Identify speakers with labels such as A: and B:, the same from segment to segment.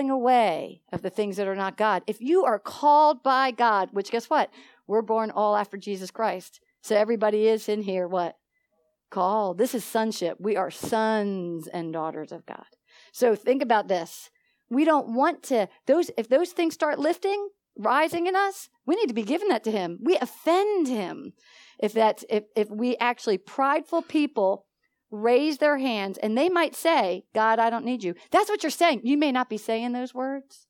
A: falling away of the things that are not God. If you are called by God, which guess what? We're born all after Jesus Christ. So everybody is in here what? Called. This is sonship. We are sons and daughters of God. So think about this. We don't want to those if those things start lifting, rising in us, we need to be giving that to him. We offend him. If that's if if we actually prideful people raise their hands and they might say, God, I don't need you. That's what you're saying. You may not be saying those words,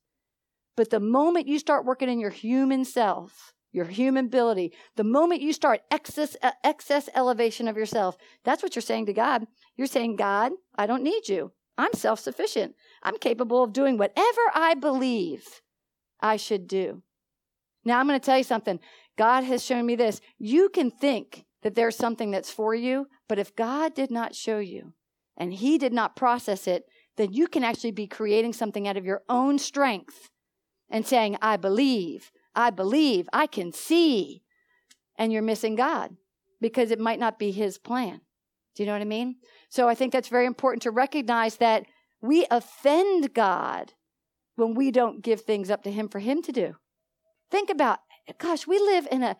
A: but the moment you start working in your human self, your human ability, the moment you start excess, uh, excess elevation of yourself, that's what you're saying to God. You're saying, God, I don't need you. I'm self sufficient. I'm capable of doing whatever I believe I should do. Now, I'm going to tell you something. God has shown me this. You can think that there's something that's for you, but if God did not show you and He did not process it, then you can actually be creating something out of your own strength and saying, I believe, I believe, I can see. And you're missing God because it might not be His plan. Do you know what I mean? So I think that's very important to recognize that we offend God when we don't give things up to Him for Him to do. Think about, gosh, we live in a,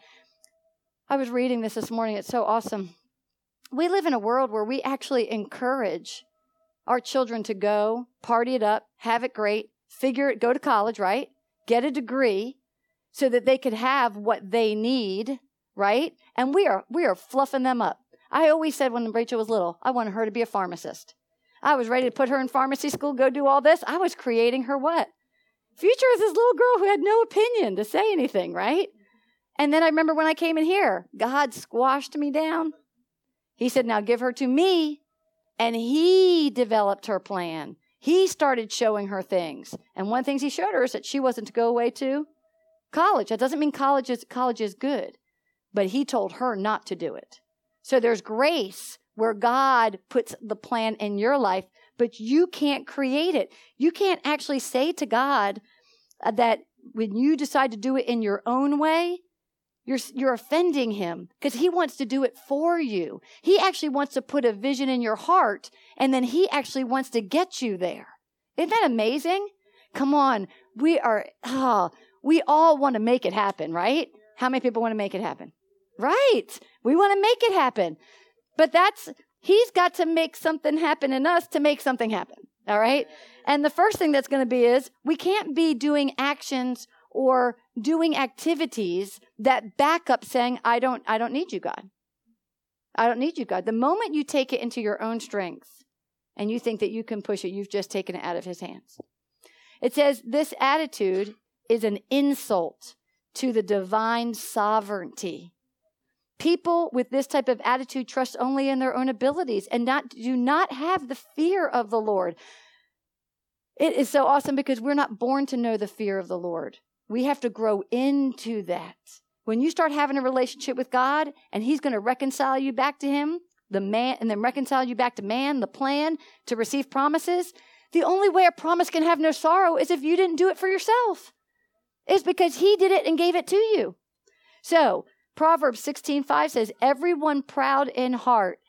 A: I was reading this this morning, it's so awesome. We live in a world where we actually encourage our children to go, party it up, have it great, figure it, go to college, right? Get a degree so that they could have what they need, right? And we are, we are fluffing them up. I always said when Rachel was little, I wanted her to be a pharmacist. I was ready to put her in pharmacy school, go do all this. I was creating her what? Future is this little girl who had no opinion to say anything, right? And then I remember when I came in here, God squashed me down. He said, Now give her to me. And He developed her plan. He started showing her things. And one of the things He showed her is that she wasn't to go away to college. That doesn't mean college is, college is good, but He told her not to do it. So there's grace where God puts the plan in your life, but you can't create it. You can't actually say to God uh, that when you decide to do it in your own way, you're, you're offending him because he wants to do it for you. He actually wants to put a vision in your heart and then he actually wants to get you there. Isn't that amazing? Come on. We are, oh, we all want to make it happen, right? How many people want to make it happen? Right. We want to make it happen. But that's, he's got to make something happen in us to make something happen. All right. And the first thing that's going to be is we can't be doing actions or doing activities that back up saying, I don't, I don't need you, God. I don't need you, God. The moment you take it into your own strength and you think that you can push it, you've just taken it out of his hands. It says this attitude is an insult to the divine sovereignty People with this type of attitude trust only in their own abilities and not do not have the fear of the Lord. It is so awesome because we're not born to know the fear of the Lord. We have to grow into that. When you start having a relationship with God and He's going to reconcile you back to Him, the man, and then reconcile you back to man, the plan to receive promises, the only way a promise can have no sorrow is if you didn't do it for yourself. It's because He did it and gave it to you. So Proverbs 16:5 says, "Everyone proud in heart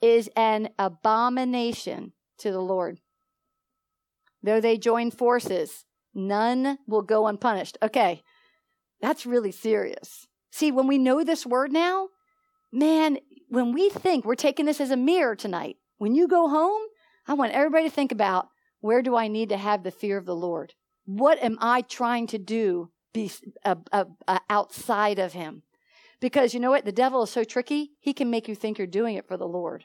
A: is an abomination to the Lord. Though they join forces, none will go unpunished." Okay. That's really serious. See, when we know this word now, man, when we think we're taking this as a mirror tonight, when you go home, I want everybody to think about where do I need to have the fear of the Lord? What am I trying to do be, uh, uh, uh, outside of Him? Because you know what? The devil is so tricky, he can make you think you're doing it for the Lord.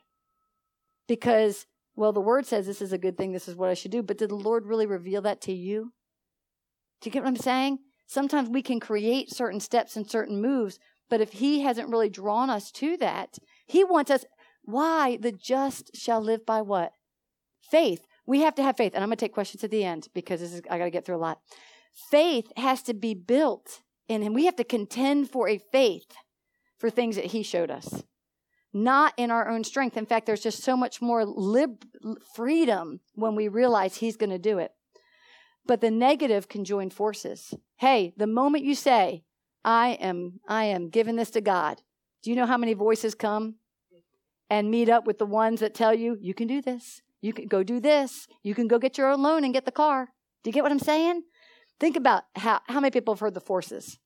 A: Because, well, the word says this is a good thing, this is what I should do, but did the Lord really reveal that to you? Do you get what I'm saying? Sometimes we can create certain steps and certain moves, but if he hasn't really drawn us to that, he wants us. Why? The just shall live by what? Faith. We have to have faith. And I'm going to take questions at the end because this is, I got to get through a lot. Faith has to be built in him. We have to contend for a faith for things that he showed us, not in our own strength. In fact, there's just so much more lib- freedom when we realize he's going to do it. But the negative can join forces. Hey, the moment you say, I am, I am giving this to God, do you know how many voices come and meet up with the ones that tell you, you can do this, you can go do this, you can go get your own loan and get the car? Do you get what I'm saying? Think about how, how many people have heard the forces.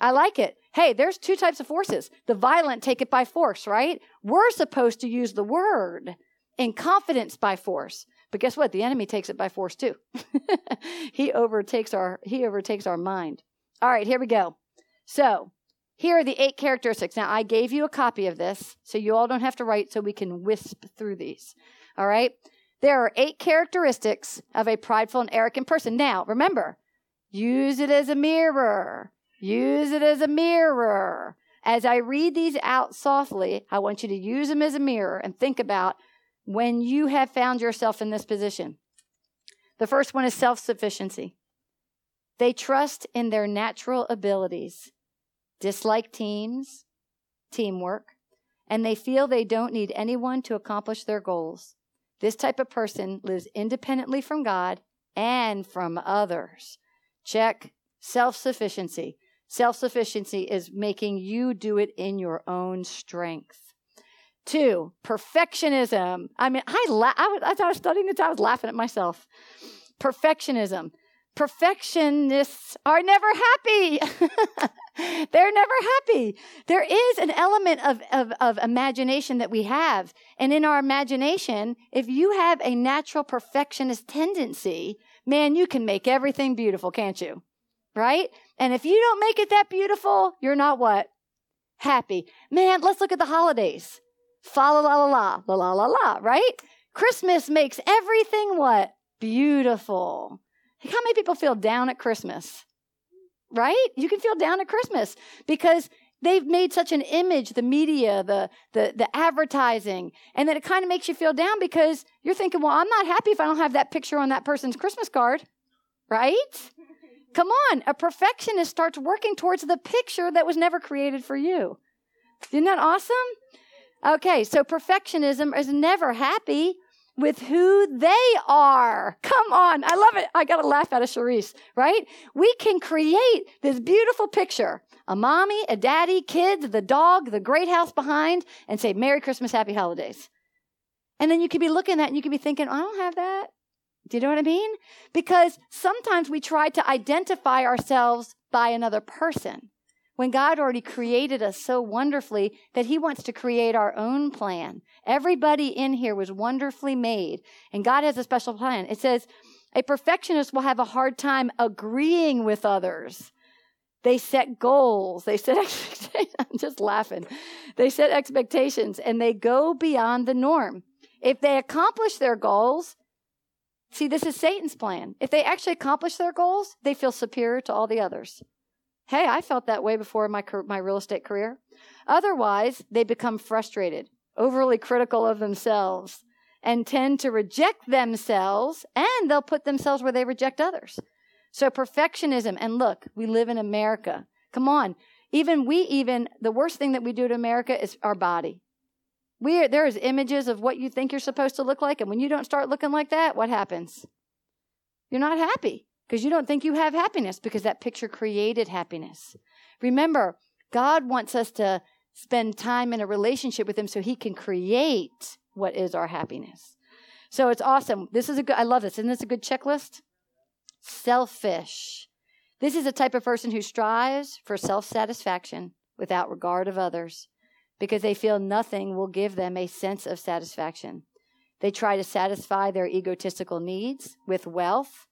A: I like it. Hey, there's two types of forces. The violent take it by force, right? We're supposed to use the word in confidence by force. But guess what? The enemy takes it by force too. he overtakes our he overtakes our mind. All right, here we go. So, here are the eight characteristics. Now, I gave you a copy of this, so you all don't have to write so we can wisp through these. All right? There are eight characteristics of a prideful and arrogant person. Now, remember, use it as a mirror. Use it as a mirror. As I read these out softly, I want you to use them as a mirror and think about when you have found yourself in this position. The first one is self sufficiency. They trust in their natural abilities, dislike teams, teamwork, and they feel they don't need anyone to accomplish their goals. This type of person lives independently from God and from others. Check self sufficiency. Self sufficiency is making you do it in your own strength. Two, perfectionism. I mean, I, la- I was, as I was studying this, I was laughing at myself. Perfectionism. Perfectionists are never happy. They're never happy. There is an element of, of, of imagination that we have. And in our imagination, if you have a natural perfectionist tendency, man, you can make everything beautiful, can't you? Right? And if you don't make it that beautiful, you're not what? Happy. Man, let's look at the holidays. Fa la la la la, la la la right? Christmas makes everything what? Beautiful. How many people feel down at Christmas? Right? You can feel down at Christmas because they've made such an image, the media, the, the, the advertising, and then it kind of makes you feel down because you're thinking, well, I'm not happy if I don't have that picture on that person's Christmas card. Right? Come on, a perfectionist starts working towards the picture that was never created for you. Isn't that awesome? Okay, so perfectionism is never happy with who they are. Come on, I love it. I got to laugh out of Charisse, right? We can create this beautiful picture a mommy, a daddy, kids, the dog, the great house behind, and say, Merry Christmas, Happy Holidays. And then you could be looking at that and you could be thinking, I don't have that. Do you know what I mean? Because sometimes we try to identify ourselves by another person when God already created us so wonderfully that He wants to create our own plan. Everybody in here was wonderfully made, and God has a special plan. It says, a perfectionist will have a hard time agreeing with others. They set goals. They set expectations. I'm just laughing. They set expectations and they go beyond the norm. If they accomplish their goals, See, this is Satan's plan. If they actually accomplish their goals, they feel superior to all the others. Hey, I felt that way before my, my real estate career. Otherwise, they become frustrated, overly critical of themselves, and tend to reject themselves, and they'll put themselves where they reject others. So, perfectionism, and look, we live in America. Come on. Even we, even, the worst thing that we do to America is our body. We are, there is images of what you think you're supposed to look like, and when you don't start looking like that, what happens? You're not happy because you don't think you have happiness because that picture created happiness. Remember, God wants us to spend time in a relationship with Him so He can create what is our happiness. So it's awesome. This is a good, I love this. Isn't this a good checklist? Selfish. This is a type of person who strives for self satisfaction without regard of others because they feel nothing will give them a sense of satisfaction. They try to satisfy their egotistical needs with wealth,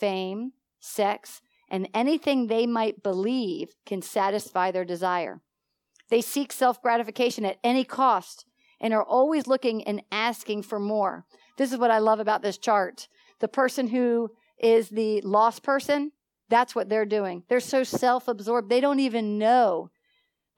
A: fame, sex, and anything they might believe can satisfy their desire. They seek self gratification at any cost and are always looking and asking for more. This is what I love about this chart. The person who is the lost person, that's what they're doing. They're so self absorbed, they don't even know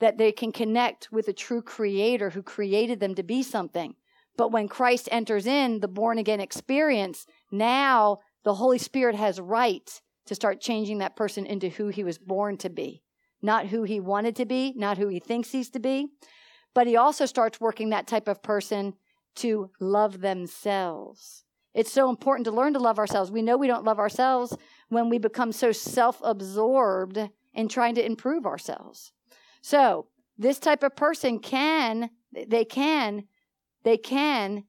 A: that they can connect with a true creator who created them to be something. But when Christ enters in the born again experience, now the Holy Spirit has right to start changing that person into who he was born to be. Not who he wanted to be, not who he thinks he's to be. But he also starts working that type of person to love themselves. It's so important to learn to love ourselves. We know we don't love ourselves when we become so self absorbed in trying to improve ourselves. So this type of person can, they can, they can,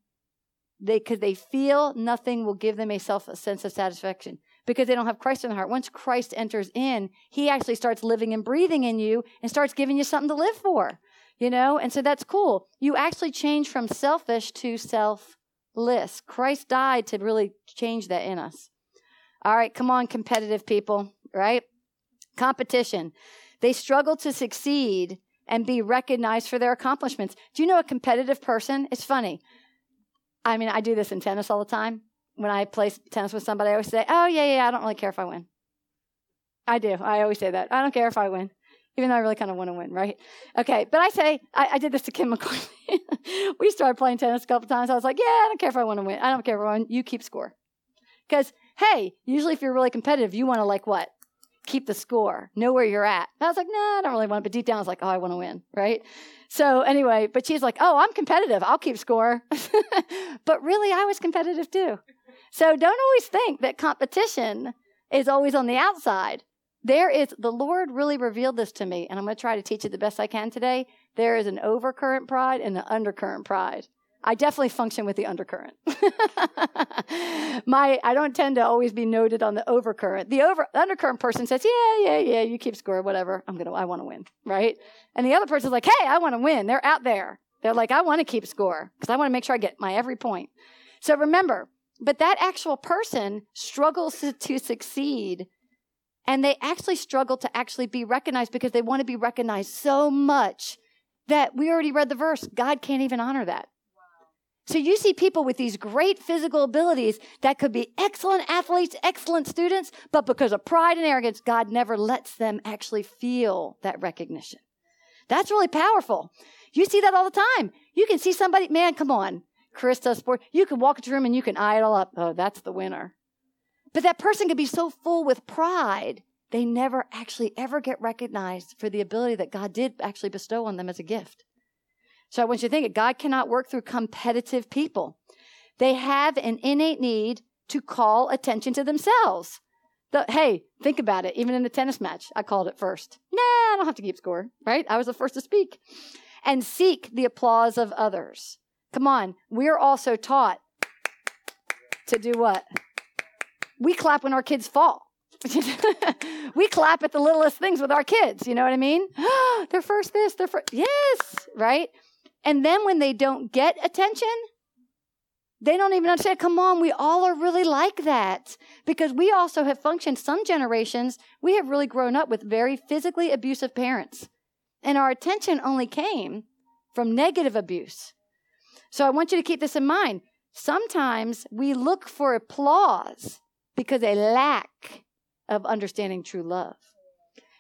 A: they could they feel nothing will give them a self a sense of satisfaction. because they don't have Christ in their heart. Once Christ enters in, he actually starts living and breathing in you and starts giving you something to live for. You know, and so that's cool. You actually change from selfish to selfless. Christ died to really change that in us. All right, come on, competitive people, right? Competition. They struggle to succeed and be recognized for their accomplishments. Do you know a competitive person? It's funny. I mean, I do this in tennis all the time. When I play tennis with somebody, I always say, Oh, yeah, yeah, I don't really care if I win. I do. I always say that. I don't care if I win, even though I really kind of want to win, right? Okay, but I say, I, I did this to Kim McCoy. we started playing tennis a couple times. I was like, Yeah, I don't care if I want to win. I don't care if I win. You keep score. Because, hey, usually if you're really competitive, you want to, like, what? Keep the score, know where you're at. I was like, nah, I don't really want it. But deep down, I was like, oh, I want to win, right? So anyway, but she's like, oh, I'm competitive. I'll keep score. but really, I was competitive too. So don't always think that competition is always on the outside. There is, the Lord really revealed this to me, and I'm going to try to teach it the best I can today. There is an overcurrent pride and an undercurrent pride. I definitely function with the undercurrent. My, I don't tend to always be noted on the overcurrent. The over undercurrent person says, "Yeah, yeah, yeah, you keep score, whatever. I'm gonna, I want to win, right?" And the other person's like, "Hey, I want to win." They're out there. They're like, "I want to keep score because I want to make sure I get my every point." So remember, but that actual person struggles to, to succeed and they actually struggle to actually be recognized because they want to be recognized so much that we already read the verse. God can't even honor that. So you see people with these great physical abilities that could be excellent athletes, excellent students, but because of pride and arrogance, God never lets them actually feel that recognition. That's really powerful. You see that all the time. You can see somebody, man, come on, Chris does sport. You can walk into a room and you can eye it all up. Oh, that's the winner. But that person can be so full with pride, they never actually ever get recognized for the ability that God did actually bestow on them as a gift. So I want you to think it. God cannot work through competitive people. They have an innate need to call attention to themselves. The, hey, think about it. Even in a tennis match, I called it first. Nah, I don't have to keep score, right? I was the first to speak. And seek the applause of others. Come on, we're also taught to do what? We clap when our kids fall. we clap at the littlest things with our kids. You know what I mean? they're first this, they're first. Yes, right? And then when they don't get attention, they don't even understand. Come on, we all are really like that because we also have functioned. Some generations, we have really grown up with very physically abusive parents, and our attention only came from negative abuse. So I want you to keep this in mind. Sometimes we look for applause because a lack of understanding true love.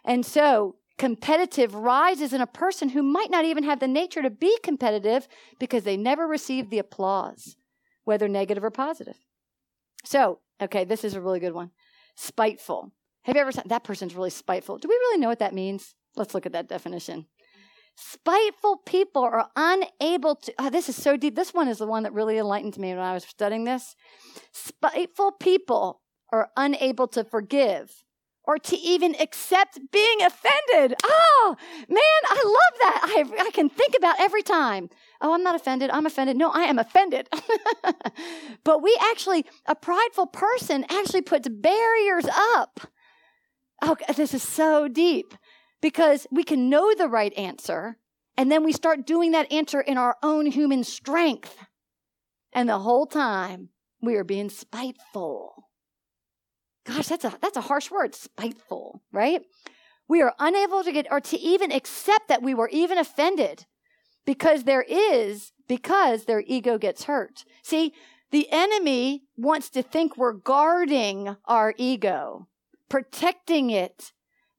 A: And so competitive rises in a person who might not even have the nature to be competitive because they never received the applause, whether negative or positive. So, okay, this is a really good one. Spiteful. Have you ever said that person's really spiteful? Do we really know what that means? Let's look at that definition. Spiteful people are unable to. Oh, this is so deep. This one is the one that really enlightened me when I was studying this. Spiteful people are unable to forgive or to even accept being offended. Oh, man, I love that. I, I can think about every time. Oh, I'm not offended. I'm offended. No, I am offended. but we actually, a prideful person actually puts barriers up. Oh, this is so deep because we can know the right answer and then we start doing that answer in our own human strength. And the whole time we are being spiteful. Gosh, that's a that's a harsh word, spiteful, right? We are unable to get or to even accept that we were even offended because there is because their ego gets hurt. See, the enemy wants to think we're guarding our ego, protecting it,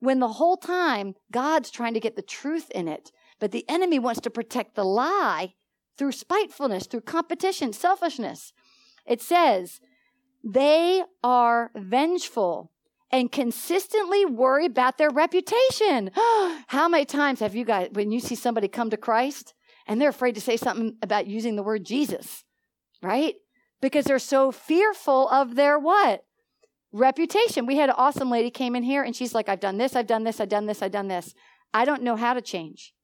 A: when the whole time God's trying to get the truth in it. But the enemy wants to protect the lie through spitefulness, through competition, selfishness. It says, they are vengeful and consistently worry about their reputation. How many times have you guys, when you see somebody come to Christ and they're afraid to say something about using the word Jesus, right? Because they're so fearful of their what? Reputation. We had an awesome lady came in here and she's like, I've done this, I've done this, I've done this, I've done this. I don't know how to change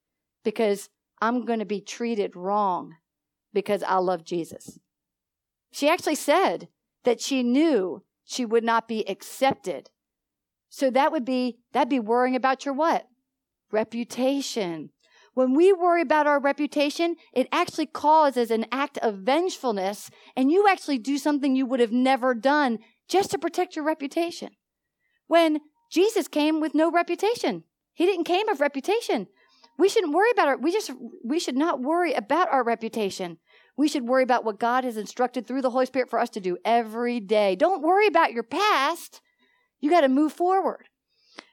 A: because I'm going to be treated wrong because I love Jesus. She actually said, that she knew she would not be accepted. So that would be, that'd be worrying about your what? Reputation. When we worry about our reputation, it actually causes an act of vengefulness, and you actually do something you would have never done just to protect your reputation. When Jesus came with no reputation, he didn't came of reputation. We shouldn't worry about it. We just we should not worry about our reputation. We should worry about what God has instructed through the Holy Spirit for us to do every day. Don't worry about your past. You got to move forward.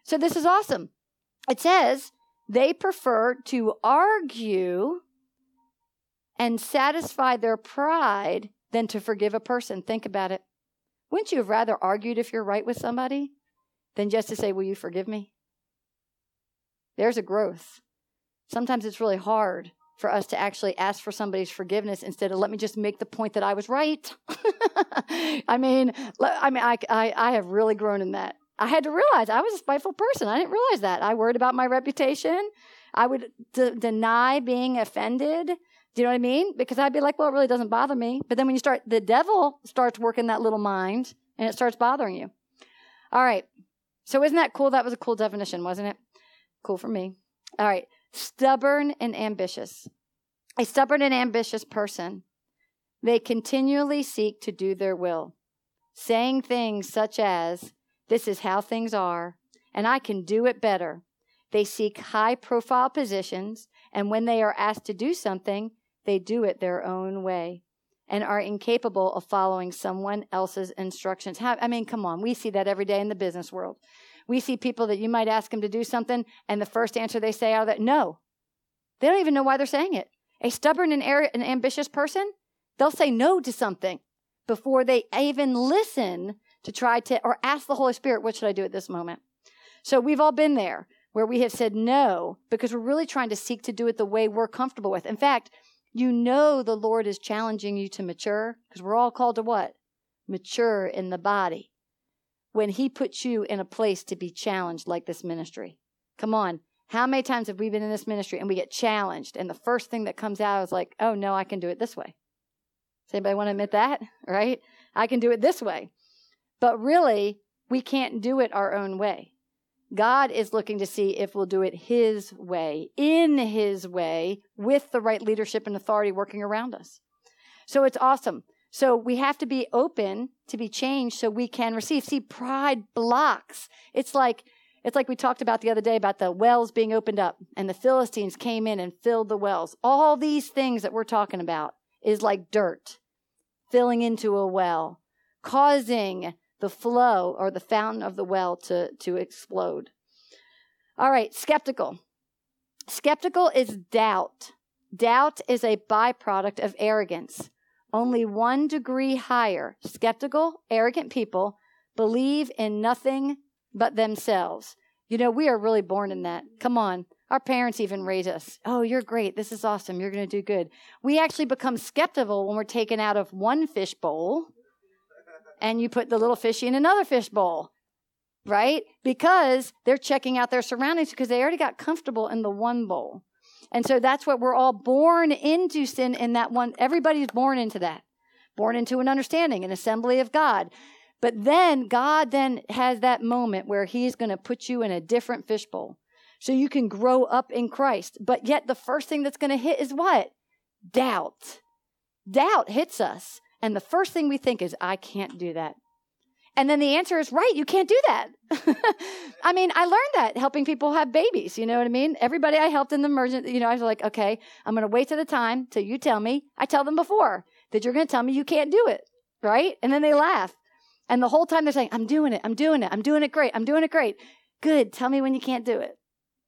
A: So this is awesome. It says they prefer to argue and satisfy their pride than to forgive a person. Think about it. Wouldn't you have rather argued if you're right with somebody than just to say, Will you forgive me? There's a growth. Sometimes it's really hard for us to actually ask for somebody's forgiveness instead of let me just make the point that I was right. I mean, I mean, I, I, I have really grown in that. I had to realize I was a spiteful person. I didn't realize that. I worried about my reputation. I would d- deny being offended. Do you know what I mean? Because I'd be like, well, it really doesn't bother me. But then when you start, the devil starts working that little mind and it starts bothering you. All right. So isn't that cool? That was a cool definition, wasn't it? Cool for me. All right stubborn and ambitious. A stubborn and ambitious person, they continually seek to do their will, saying things such as, This is how things are, and I can do it better. They seek high profile positions, and when they are asked to do something, they do it their own way and are incapable of following someone else's instructions. How, I mean, come on, we see that every day in the business world. We see people that you might ask them to do something, and the first answer they say of that, no. They don't even know why they're saying it. A stubborn and, ar- an ambitious person, they'll say no to something before they even listen to try to, or ask the Holy Spirit, what should I do at this moment? So we've all been there where we have said no because we're really trying to seek to do it the way we're comfortable with. In fact, you know the Lord is challenging you to mature because we're all called to what? Mature in the body when He puts you in a place to be challenged like this ministry. Come on. How many times have we been in this ministry and we get challenged, and the first thing that comes out is like, oh, no, I can do it this way? Does anybody want to admit that? Right? I can do it this way. But really, we can't do it our own way. God is looking to see if we'll do it His way, in His way, with the right leadership and authority working around us. So it's awesome. So we have to be open to be changed so we can receive. See, pride blocks. It's like it's like we talked about the other day about the wells being opened up and the Philistines came in and filled the wells. All these things that we're talking about is like dirt filling into a well, causing the flow or the fountain of the well to, to explode. All right, skeptical. Skeptical is doubt. Doubt is a byproduct of arrogance only one degree higher. Skeptical, arrogant people believe in nothing but themselves. You know, we are really born in that. Come on. Our parents even raise us. Oh, you're great. This is awesome. You're going to do good. We actually become skeptical when we're taken out of one fish bowl and you put the little fishy in another fish bowl, right? Because they're checking out their surroundings because they already got comfortable in the one bowl. And so that's what we're all born into sin in that one. Everybody's born into that, born into an understanding, an assembly of God. But then God then has that moment where he's going to put you in a different fishbowl so you can grow up in Christ. But yet the first thing that's going to hit is what? Doubt. Doubt hits us. And the first thing we think is, I can't do that. And then the answer is right, you can't do that. I mean, I learned that helping people have babies, you know what I mean? Everybody I helped in the emergency, you know, I was like, okay, I'm going to wait to the time till you tell me. I tell them before that you're going to tell me you can't do it, right? And then they laugh. And the whole time they're saying, I'm doing it, I'm doing it, I'm doing it great, I'm doing it great. Good, tell me when you can't do it,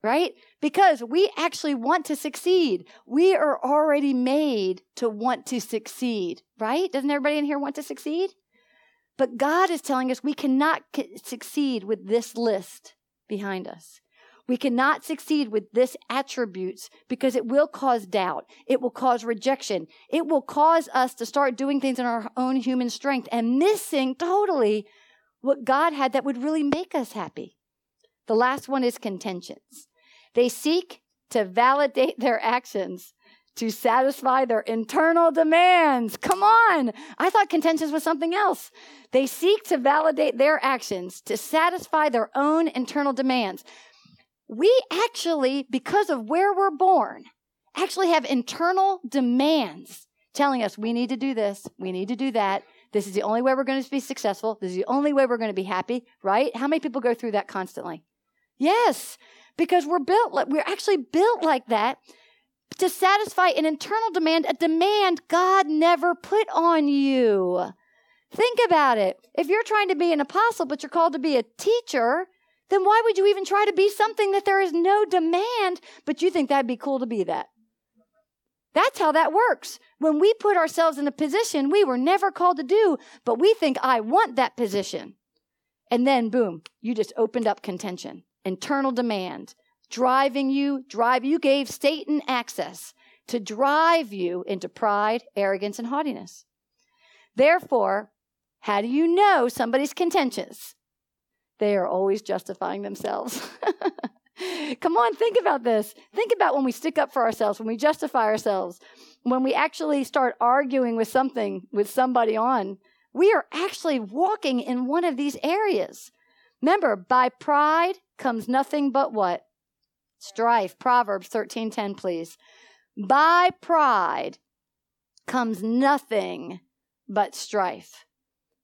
A: right? Because we actually want to succeed. We are already made to want to succeed, right? Doesn't everybody in here want to succeed? But God is telling us we cannot succeed with this list behind us. We cannot succeed with this attributes because it will cause doubt. It will cause rejection. It will cause us to start doing things in our own human strength and missing totally what God had that would really make us happy. The last one is contentions. They seek to validate their actions to satisfy their internal demands. Come on. I thought contentions was something else. They seek to validate their actions to satisfy their own internal demands. We actually, because of where we're born, actually have internal demands telling us we need to do this, we need to do that. This is the only way we're going to be successful. This is the only way we're going to be happy, right? How many people go through that constantly? Yes, because we're built like we're actually built like that to satisfy an internal demand, a demand God never put on you. Think about it. If you're trying to be an apostle, but you're called to be a teacher, then why would you even try to be something that there is no demand, but you think that'd be cool to be that? That's how that works. When we put ourselves in a position we were never called to do, but we think, I want that position. And then, boom, you just opened up contention, internal demand, driving you, drive you gave Satan access to drive you into pride, arrogance, and haughtiness. Therefore, how do you know somebody's contentious? They are always justifying themselves. Come on, think about this. Think about when we stick up for ourselves, when we justify ourselves, when we actually start arguing with something, with somebody on, we are actually walking in one of these areas. Remember, by pride comes nothing but what? Strife. Proverbs 13:10, please. By pride comes nothing but strife.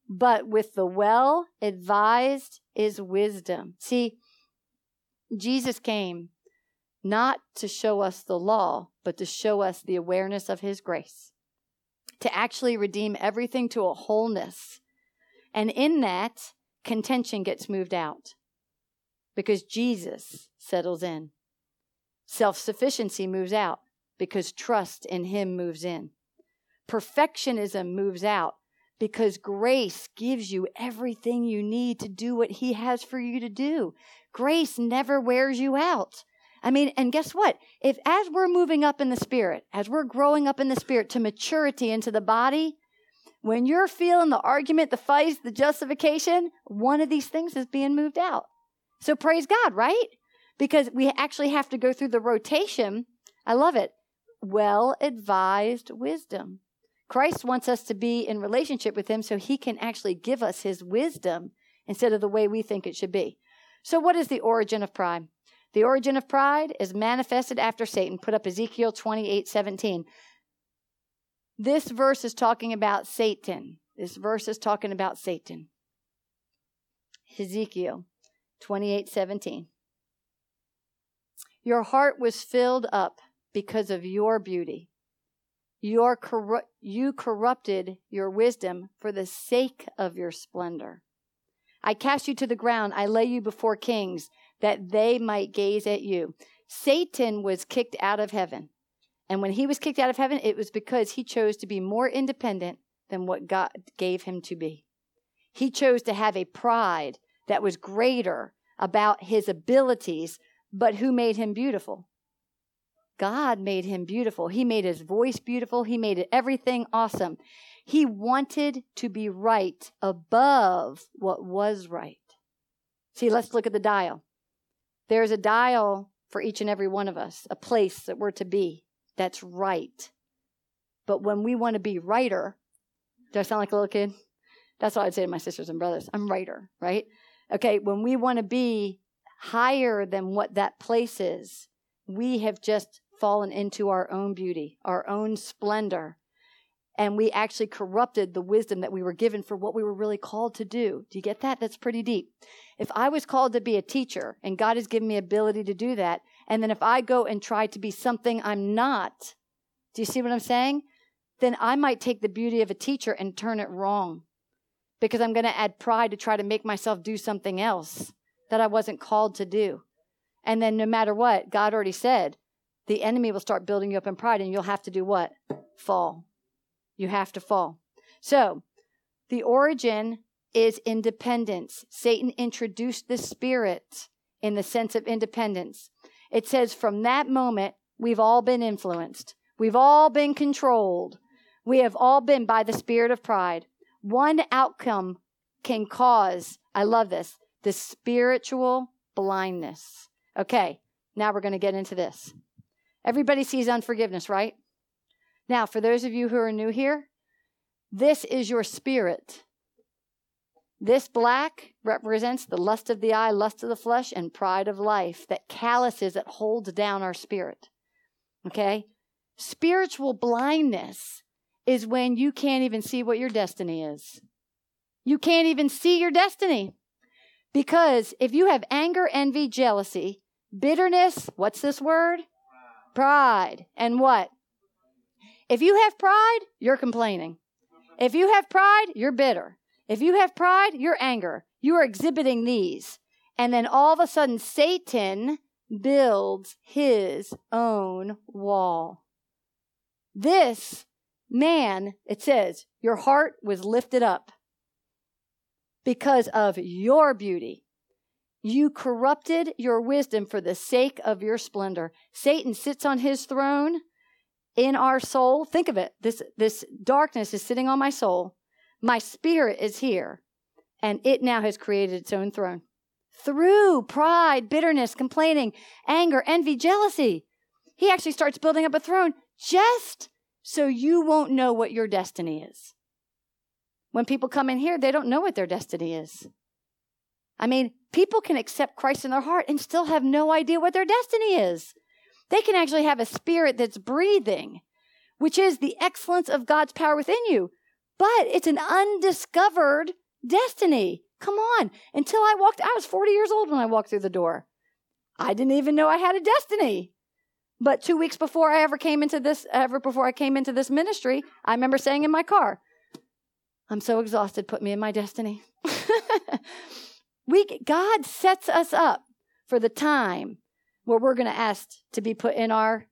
A: But with the well advised is wisdom. See, Jesus came not to show us the law, but to show us the awareness of his grace, to actually redeem everything to a wholeness. And in that, contention gets moved out because Jesus settles in. Self sufficiency moves out because trust in him moves in. Perfectionism moves out because grace gives you everything you need to do what he has for you to do. Grace never wears you out. I mean, and guess what? If as we're moving up in the spirit, as we're growing up in the spirit to maturity into the body, when you're feeling the argument, the fight, the justification, one of these things is being moved out. So praise God, right? Because we actually have to go through the rotation. I love it. Well advised wisdom. Christ wants us to be in relationship with Him so He can actually give us His wisdom instead of the way we think it should be. So, what is the origin of pride? The origin of pride is manifested after Satan. Put up Ezekiel 28 17. This verse is talking about Satan. This verse is talking about Satan. Ezekiel 28 17. Your heart was filled up because of your beauty. Your corru- you corrupted your wisdom for the sake of your splendor. I cast you to the ground. I lay you before kings that they might gaze at you. Satan was kicked out of heaven. And when he was kicked out of heaven, it was because he chose to be more independent than what God gave him to be. He chose to have a pride that was greater about his abilities, but who made him beautiful? God made him beautiful. He made his voice beautiful. He made everything awesome. He wanted to be right above what was right. See, let's look at the dial. There's a dial for each and every one of us, a place that we're to be that's right. But when we want to be righter, do I sound like a little kid? That's what I'd say to my sisters and brothers. I'm righter, right? Okay, when we want to be higher than what that place is, we have just fallen into our own beauty, our own splendor, and we actually corrupted the wisdom that we were given for what we were really called to do. Do you get that? That's pretty deep. If I was called to be a teacher and God has given me ability to do that, and then if I go and try to be something I'm not, do you see what I'm saying? Then I might take the beauty of a teacher and turn it wrong because I'm going to add pride to try to make myself do something else that I wasn't called to do. And then no matter what, God already said, the enemy will start building you up in pride and you'll have to do what? Fall. You have to fall. So, the origin is independence. Satan introduced the spirit in the sense of independence. It says from that moment, we've all been influenced. We've all been controlled. We have all been by the spirit of pride. One outcome can cause, I love this, the spiritual blindness. Okay, now we're going to get into this. Everybody sees unforgiveness, right? Now, for those of you who are new here, this is your spirit. This black represents the lust of the eye, lust of the flesh, and pride of life that calluses, that holds down our spirit. Okay? Spiritual blindness is when you can't even see what your destiny is. You can't even see your destiny. Because if you have anger, envy, jealousy, bitterness, what's this word? Pride. And what? If you have pride, you're complaining. If you have pride, you're bitter. If you have pride, you're anger. You are exhibiting these. And then all of a sudden, Satan builds his own wall. This man, it says, your heart was lifted up because of your beauty. You corrupted your wisdom for the sake of your splendor. Satan sits on his throne in our soul. Think of it. This, this darkness is sitting on my soul. My spirit is here, and it now has created its own throne. Through pride, bitterness, complaining, anger, envy, jealousy, he actually starts building up a throne just so you won't know what your destiny is. When people come in here, they don't know what their destiny is. I mean, people can accept Christ in their heart and still have no idea what their destiny is. They can actually have a spirit that's breathing, which is the excellence of God's power within you. But it's an undiscovered destiny. Come on. Until I walked, I was 40 years old when I walked through the door. I didn't even know I had a destiny. But two weeks before I ever came into this, ever before I came into this ministry, I remember saying in my car, I'm so exhausted, put me in my destiny. we, God sets us up for the time where we're going to ask to be put in our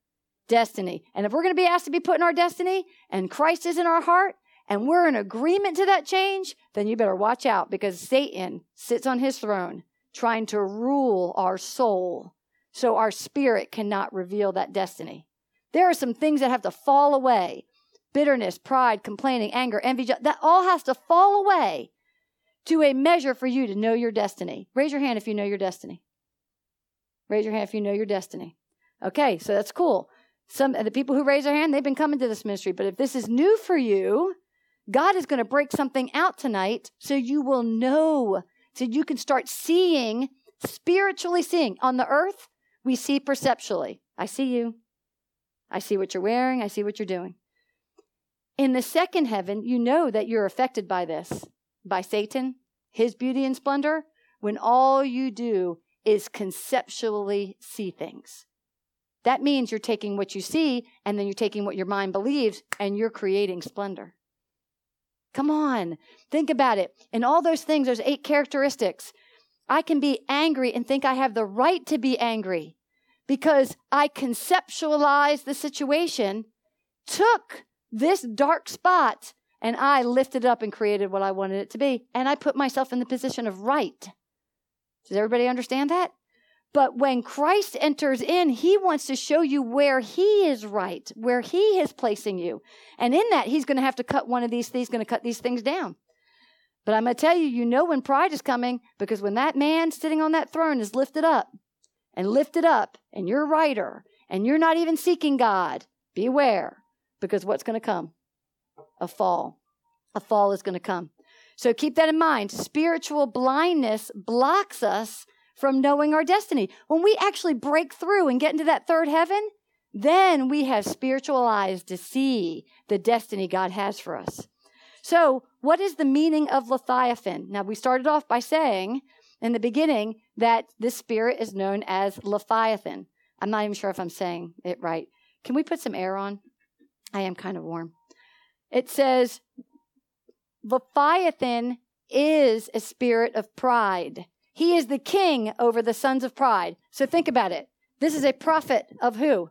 A: destiny. And if we're going to be asked to be put in our destiny and Christ is in our heart and we're in agreement to that change, then you better watch out because Satan sits on his throne trying to rule our soul so our spirit cannot reveal that destiny. There are some things that have to fall away bitterness, pride, complaining, anger, envy, that all has to fall away to a measure for you to know your destiny. Raise your hand if you know your destiny. Raise your hand if you know your destiny. Okay, so that's cool. Some the people who raise their hand, they've been coming to this ministry. But if this is new for you, God is going to break something out tonight so you will know, so you can start seeing, spiritually seeing. On the earth, we see perceptually. I see you. I see what you're wearing. I see what you're doing. In the second heaven, you know that you're affected by this, by Satan, his beauty and splendor, when all you do is conceptually see things. That means you're taking what you see and then you're taking what your mind believes and you're creating splendor. Come on, think about it. In all those things, there's eight characteristics. I can be angry and think I have the right to be angry because I conceptualized the situation, took this dark spot, and I lifted up and created what I wanted it to be. And I put myself in the position of right. Does everybody understand that? But when Christ enters in, he wants to show you where he is right, where he is placing you. And in that, he's going to have to cut one of these things, going to cut these things down. But I'm going to tell you, you know when pride is coming because when that man sitting on that throne is lifted up and lifted up, and you're righter, and you're not even seeking God, beware because what's going to come? A fall. A fall is going to come. So keep that in mind. Spiritual blindness blocks us from knowing our destiny. When we actually break through and get into that third heaven, then we have spiritual eyes to see the destiny God has for us. So, what is the meaning of Leviathan? Now, we started off by saying in the beginning that this spirit is known as Leviathan. I'm not even sure if I'm saying it right. Can we put some air on? I am kind of warm. It says Leviathan is a spirit of pride. He is the king over the sons of pride. So think about it. This is a prophet of who?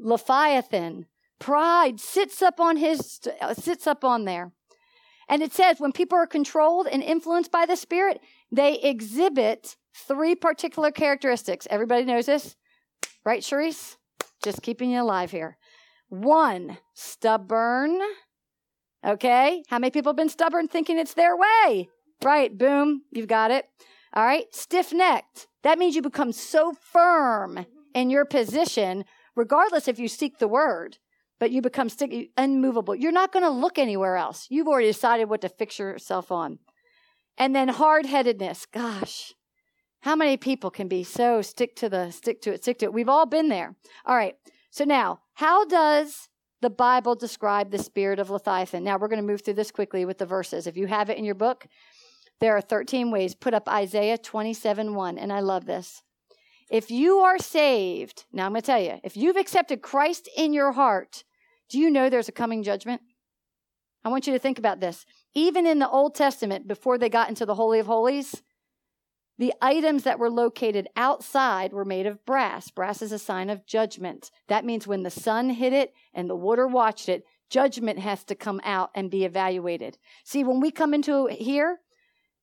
A: Leviathan. Pride sits up on his sits up on there. And it says when people are controlled and influenced by the spirit, they exhibit three particular characteristics. Everybody knows this, right, Charisse? Just keeping you alive here. One, stubborn. Okay. How many people have been stubborn thinking it's their way? Right. Boom. You've got it. All right. Stiff necked. That means you become so firm in your position, regardless if you seek the word. but you become sticky, unmovable. You're not going to look anywhere else. You've already decided what to fix yourself on. And then hard headedness. Gosh, how many people can be so stick to the stick to it, stick to it? We've all been there. All right. So now, how does the Bible describe the spirit of Leviathan? Now we're going to move through this quickly with the verses. If you have it in your book, there are 13 ways. Put up Isaiah 27 1, and I love this. If you are saved, now I'm going to tell you, if you've accepted Christ in your heart, do you know there's a coming judgment? I want you to think about this. Even in the Old Testament, before they got into the Holy of Holies, the items that were located outside were made of brass. Brass is a sign of judgment. That means when the sun hit it and the water watched it, judgment has to come out and be evaluated. See, when we come into here,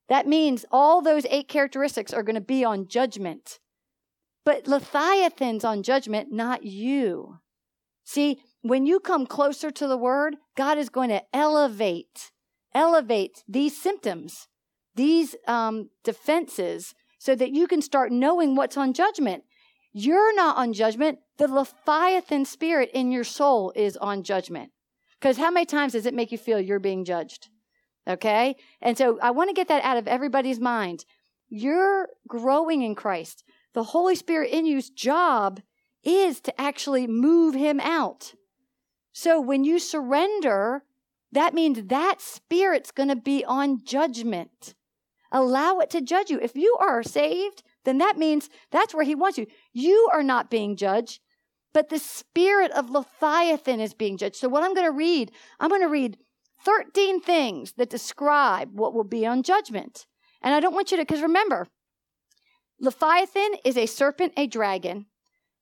A: that means all those eight characteristics are going to be on judgment. But Leviathan's on judgment, not you. See, when you come closer to the word, God is going to elevate, elevate these symptoms, these um, defenses, so that you can start knowing what's on judgment. You're not on judgment. The Leviathan spirit in your soul is on judgment. Because how many times does it make you feel you're being judged? Okay? And so I want to get that out of everybody's mind. You're growing in Christ. The Holy Spirit in you's job is to actually move him out. So when you surrender, that means that spirit's going to be on judgment. Allow it to judge you. If you are saved, then that means that's where he wants you. You are not being judged, but the spirit of Leviathan is being judged. So what I'm going to read, I'm going to read 13 things that describe what will be on judgment. And I don't want you to, because remember, Leviathan is a serpent, a dragon.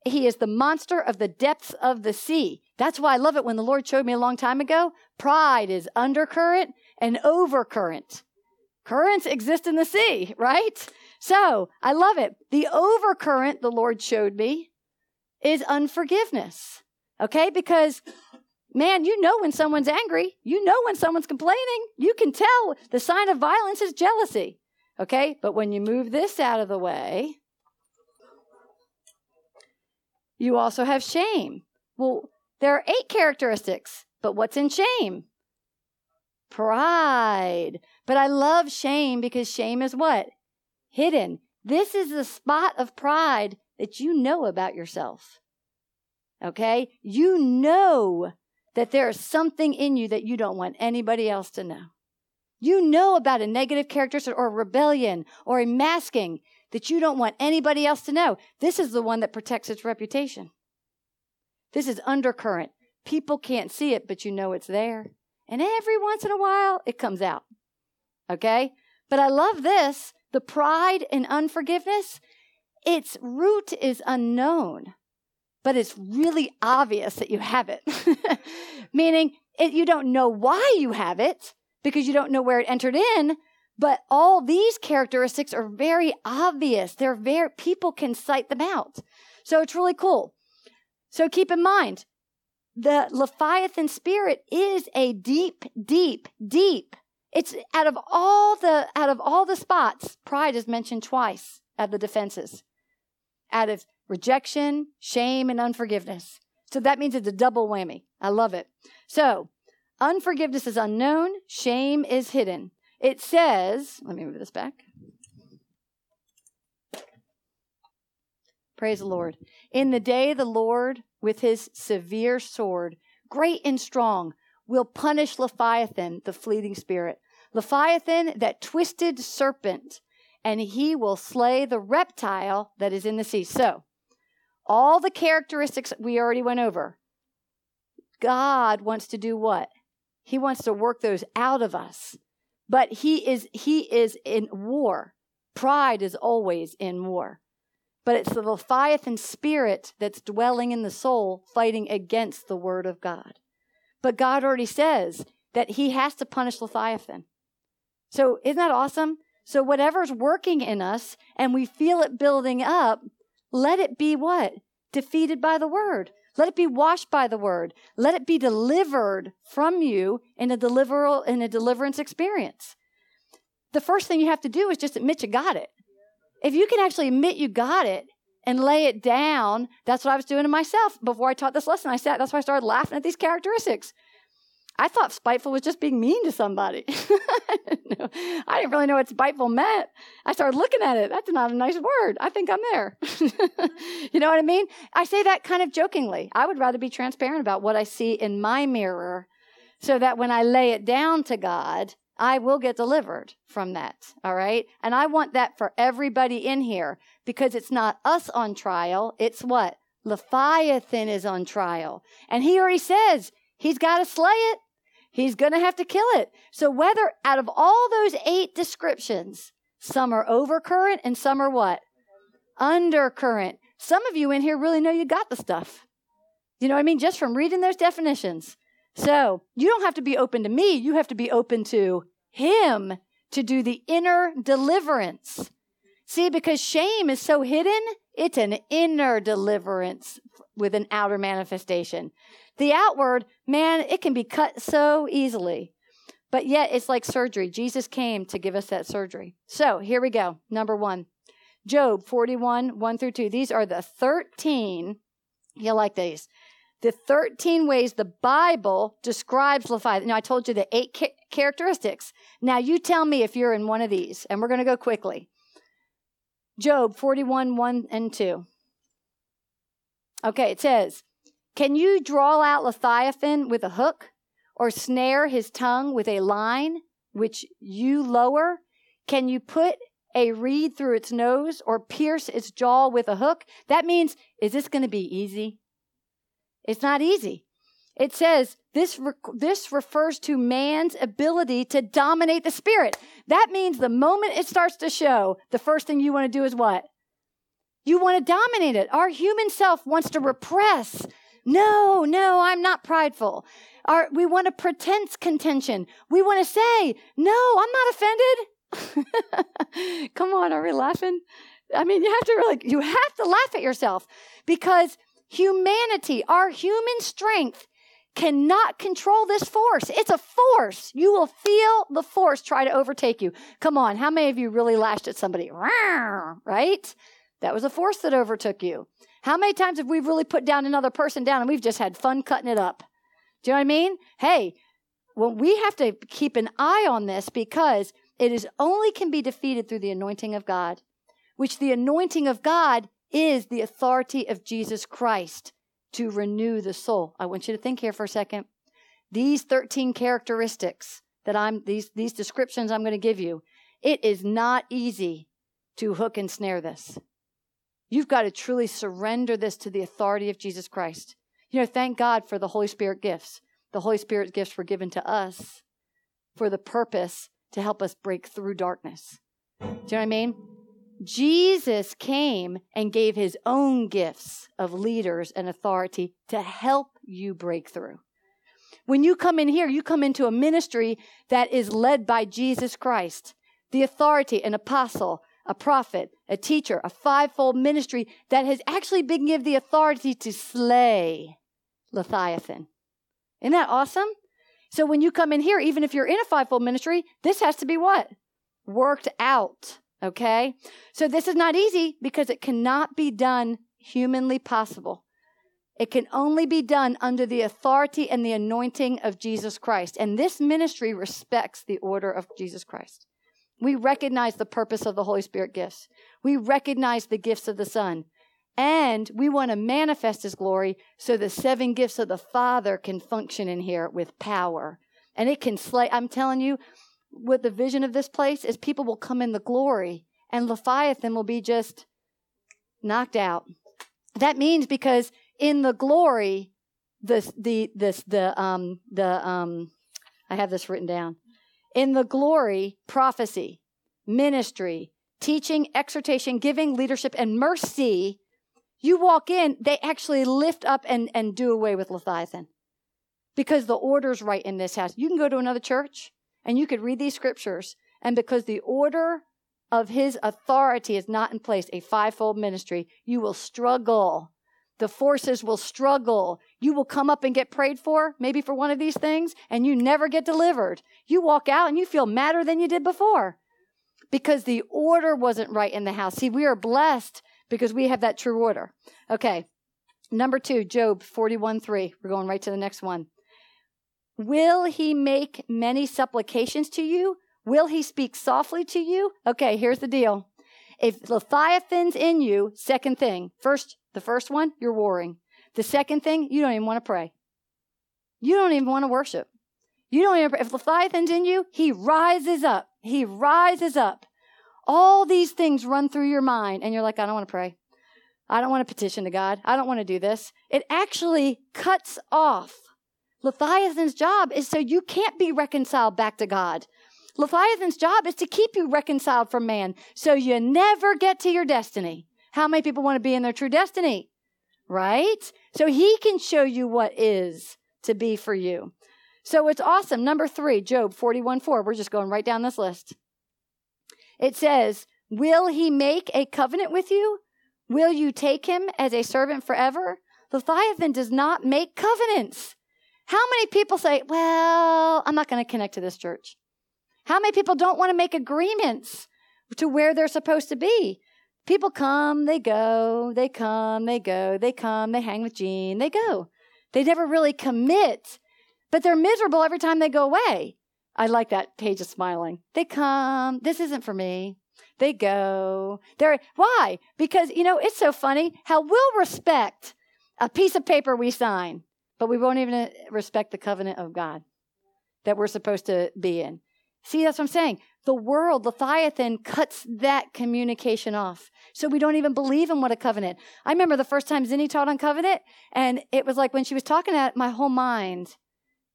A: He is the monster of the depths of the sea. That's why I love it when the Lord showed me a long time ago. Pride is undercurrent and overcurrent. Currents exist in the sea, right? So I love it. The overcurrent, the Lord showed me, is unforgiveness. Okay? Because Man, you know when someone's angry. You know when someone's complaining. You can tell the sign of violence is jealousy. Okay? But when you move this out of the way, you also have shame. Well, there are eight characteristics, but what's in shame? Pride. But I love shame because shame is what? Hidden. This is the spot of pride that you know about yourself. Okay? You know that there is something in you that you don't want anybody else to know. You know about a negative characteristic or rebellion or a masking that you don't want anybody else to know. This is the one that protects its reputation. This is undercurrent. People can't see it, but you know it's there. And every once in a while, it comes out. Okay? But I love this the pride and unforgiveness, its root is unknown but it's really obvious that you have it. Meaning, it, you don't know why you have it because you don't know where it entered in, but all these characteristics are very obvious. They're very, people can cite them out. So it's really cool. So keep in mind, the Leviathan spirit is a deep, deep, deep. It's out of all the, out of all the spots, pride is mentioned twice at the defenses. Out of rejection, shame, and unforgiveness. So that means it's a double whammy. I love it. So, unforgiveness is unknown, shame is hidden. It says, let me move this back. Praise the Lord. In the day the Lord, with his severe sword, great and strong, will punish Leviathan, the fleeting spirit. Leviathan, that twisted serpent, and he will slay the reptile that is in the sea. So, all the characteristics we already went over. God wants to do what? He wants to work those out of us. But he is he is in war. Pride is always in war. But it's the Leviathan spirit that's dwelling in the soul fighting against the word of God. But God already says that he has to punish Leviathan. So isn't that awesome? So whatever's working in us and we feel it building up, let it be what? Defeated by the word. Let it be washed by the word. Let it be delivered from you in a deliver in a deliverance experience. The first thing you have to do is just admit you got it. If you can actually admit you got it and lay it down. That's what I was doing to myself before I taught this lesson. I sat, that's why I started laughing at these characteristics. I thought spiteful was just being mean to somebody. I, didn't I didn't really know what spiteful meant. I started looking at it. That's not a nice word. I think I'm there. you know what I mean? I say that kind of jokingly. I would rather be transparent about what I see in my mirror so that when I lay it down to God, I will get delivered from that. All right. And I want that for everybody in here because it's not us on trial. It's what? Leviathan is on trial. And he already says he's got to slay it. He's going to have to kill it. So whether out of all those eight descriptions, some are overcurrent and some are what? Undercurrent. Some of you in here really know you got the stuff. You know what I mean? Just from reading those definitions. So you don't have to be open to me. You have to be open to him to do the inner deliverance. See, because shame is so hidden, it's an inner deliverance with an outer manifestation. The outward, man, it can be cut so easily. But yet it's like surgery. Jesus came to give us that surgery. So here we go. Number one Job 41, 1 through 2. These are the 13, You'll like these, the 13 ways the Bible describes Leviathan. Now, I told you the eight ca- characteristics. Now, you tell me if you're in one of these, and we're going to go quickly. Job 41, 1 and 2. Okay, it says, can you draw out Leviathan with a hook or snare his tongue with a line which you lower? Can you put a reed through its nose or pierce its jaw with a hook? That means, is this going to be easy? It's not easy. It says this, re- this refers to man's ability to dominate the spirit. That means the moment it starts to show, the first thing you want to do is what? You want to dominate it. Our human self wants to repress no, no, I'm not prideful. Our, we want to pretense contention. We want to say, no, I'm not offended. Come on, are we laughing? I mean, you have to really, you have to laugh at yourself because humanity, our human strength, cannot control this force. It's a force. You will feel the force try to overtake you. Come on, how many of you really lashed at somebody? Right? That was a force that overtook you. How many times have we really put down another person down and we've just had fun cutting it up? Do you know what I mean? Hey, well, we have to keep an eye on this because it is only can be defeated through the anointing of God, which the anointing of God is the authority of Jesus Christ to renew the soul. I want you to think here for a second. These 13 characteristics that I'm, these, these descriptions I'm going to give you, it is not easy to hook and snare this. You've got to truly surrender this to the authority of Jesus Christ. You know, thank God for the Holy Spirit gifts. The Holy Spirit gifts were given to us for the purpose to help us break through darkness. Do you know what I mean? Jesus came and gave his own gifts of leaders and authority to help you break through. When you come in here, you come into a ministry that is led by Jesus Christ, the authority, an apostle, a prophet, a teacher, a fivefold ministry that has actually been given the authority to slay Leviathan. Isn't that awesome? So when you come in here, even if you're in a fivefold ministry, this has to be what? Worked out. Okay? So this is not easy because it cannot be done humanly possible. It can only be done under the authority and the anointing of Jesus Christ. And this ministry respects the order of Jesus Christ. We recognize the purpose of the Holy Spirit gifts. We recognize the gifts of the Son. And we want to manifest His glory so the seven gifts of the Father can function in here with power. And it can slay. I'm telling you, what the vision of this place is people will come in the glory and Leviathan will be just knocked out. That means because in the glory, the the this the um the um I have this written down in the glory, prophecy, ministry, teaching, exhortation, giving, leadership, and mercy, you walk in, they actually lift up and, and do away with Leviathan. Because the order's right in this house. You can go to another church and you could read these scriptures, and because the order of his authority is not in place, a fivefold ministry, you will struggle the forces will struggle. You will come up and get prayed for, maybe for one of these things, and you never get delivered. You walk out and you feel madder than you did before because the order wasn't right in the house. See, we are blessed because we have that true order. Okay. Number two, Job 41 3. We're going right to the next one. Will he make many supplications to you? Will he speak softly to you? Okay, here's the deal. If Leviathan's in you, second thing, first, the first one, you're warring. The second thing, you don't even want to pray. You don't even want to worship. You don't even, if Leviathan's in you, he rises up. He rises up. All these things run through your mind, and you're like, I don't want to pray. I don't want to petition to God. I don't want to do this. It actually cuts off. Leviathan's job is so you can't be reconciled back to God. Leviathan's job is to keep you reconciled from man so you never get to your destiny. How many people want to be in their true destiny? Right? So he can show you what is to be for you. So it's awesome. Number three, Job 41 4. We're just going right down this list. It says, Will he make a covenant with you? Will you take him as a servant forever? Leviathan does not make covenants. How many people say, Well, I'm not going to connect to this church? How many people don't want to make agreements to where they're supposed to be? People come, they go, they come, they go, they come, they hang with Gene, they go. They never really commit, but they're miserable every time they go away. I like that page of smiling. They come, this isn't for me. They go. They're why? Because you know, it's so funny how we'll respect a piece of paper we sign, but we won't even uh, respect the covenant of God that we're supposed to be in. See, that's what I'm saying. The world, Leviathan, cuts that communication off. So we don't even believe in what a covenant. I remember the first time Zinni taught on covenant, and it was like when she was talking at my whole mind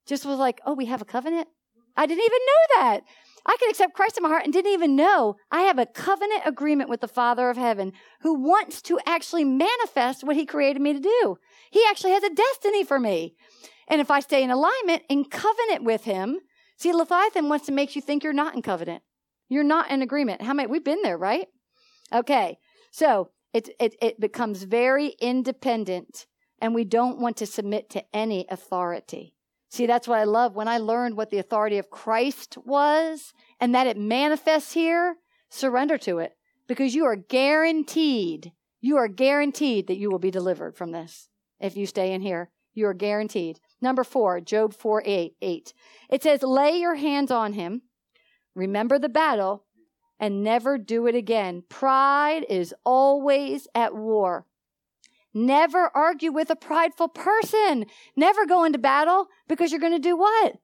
A: just was like, oh, we have a covenant? I didn't even know that. I could accept Christ in my heart and didn't even know I have a covenant agreement with the Father of heaven who wants to actually manifest what he created me to do. He actually has a destiny for me. And if I stay in alignment in covenant with him, See, Leviathan wants to make you think you're not in covenant. You're not in agreement. How many? We've been there, right? Okay. So it, it, it becomes very independent, and we don't want to submit to any authority. See, that's what I love. When I learned what the authority of Christ was and that it manifests here, surrender to it because you are guaranteed, you are guaranteed that you will be delivered from this if you stay in here. You are guaranteed. Number four, Job 4 8, 8. It says, Lay your hands on him, remember the battle, and never do it again. Pride is always at war. Never argue with a prideful person. Never go into battle because you're going to do what?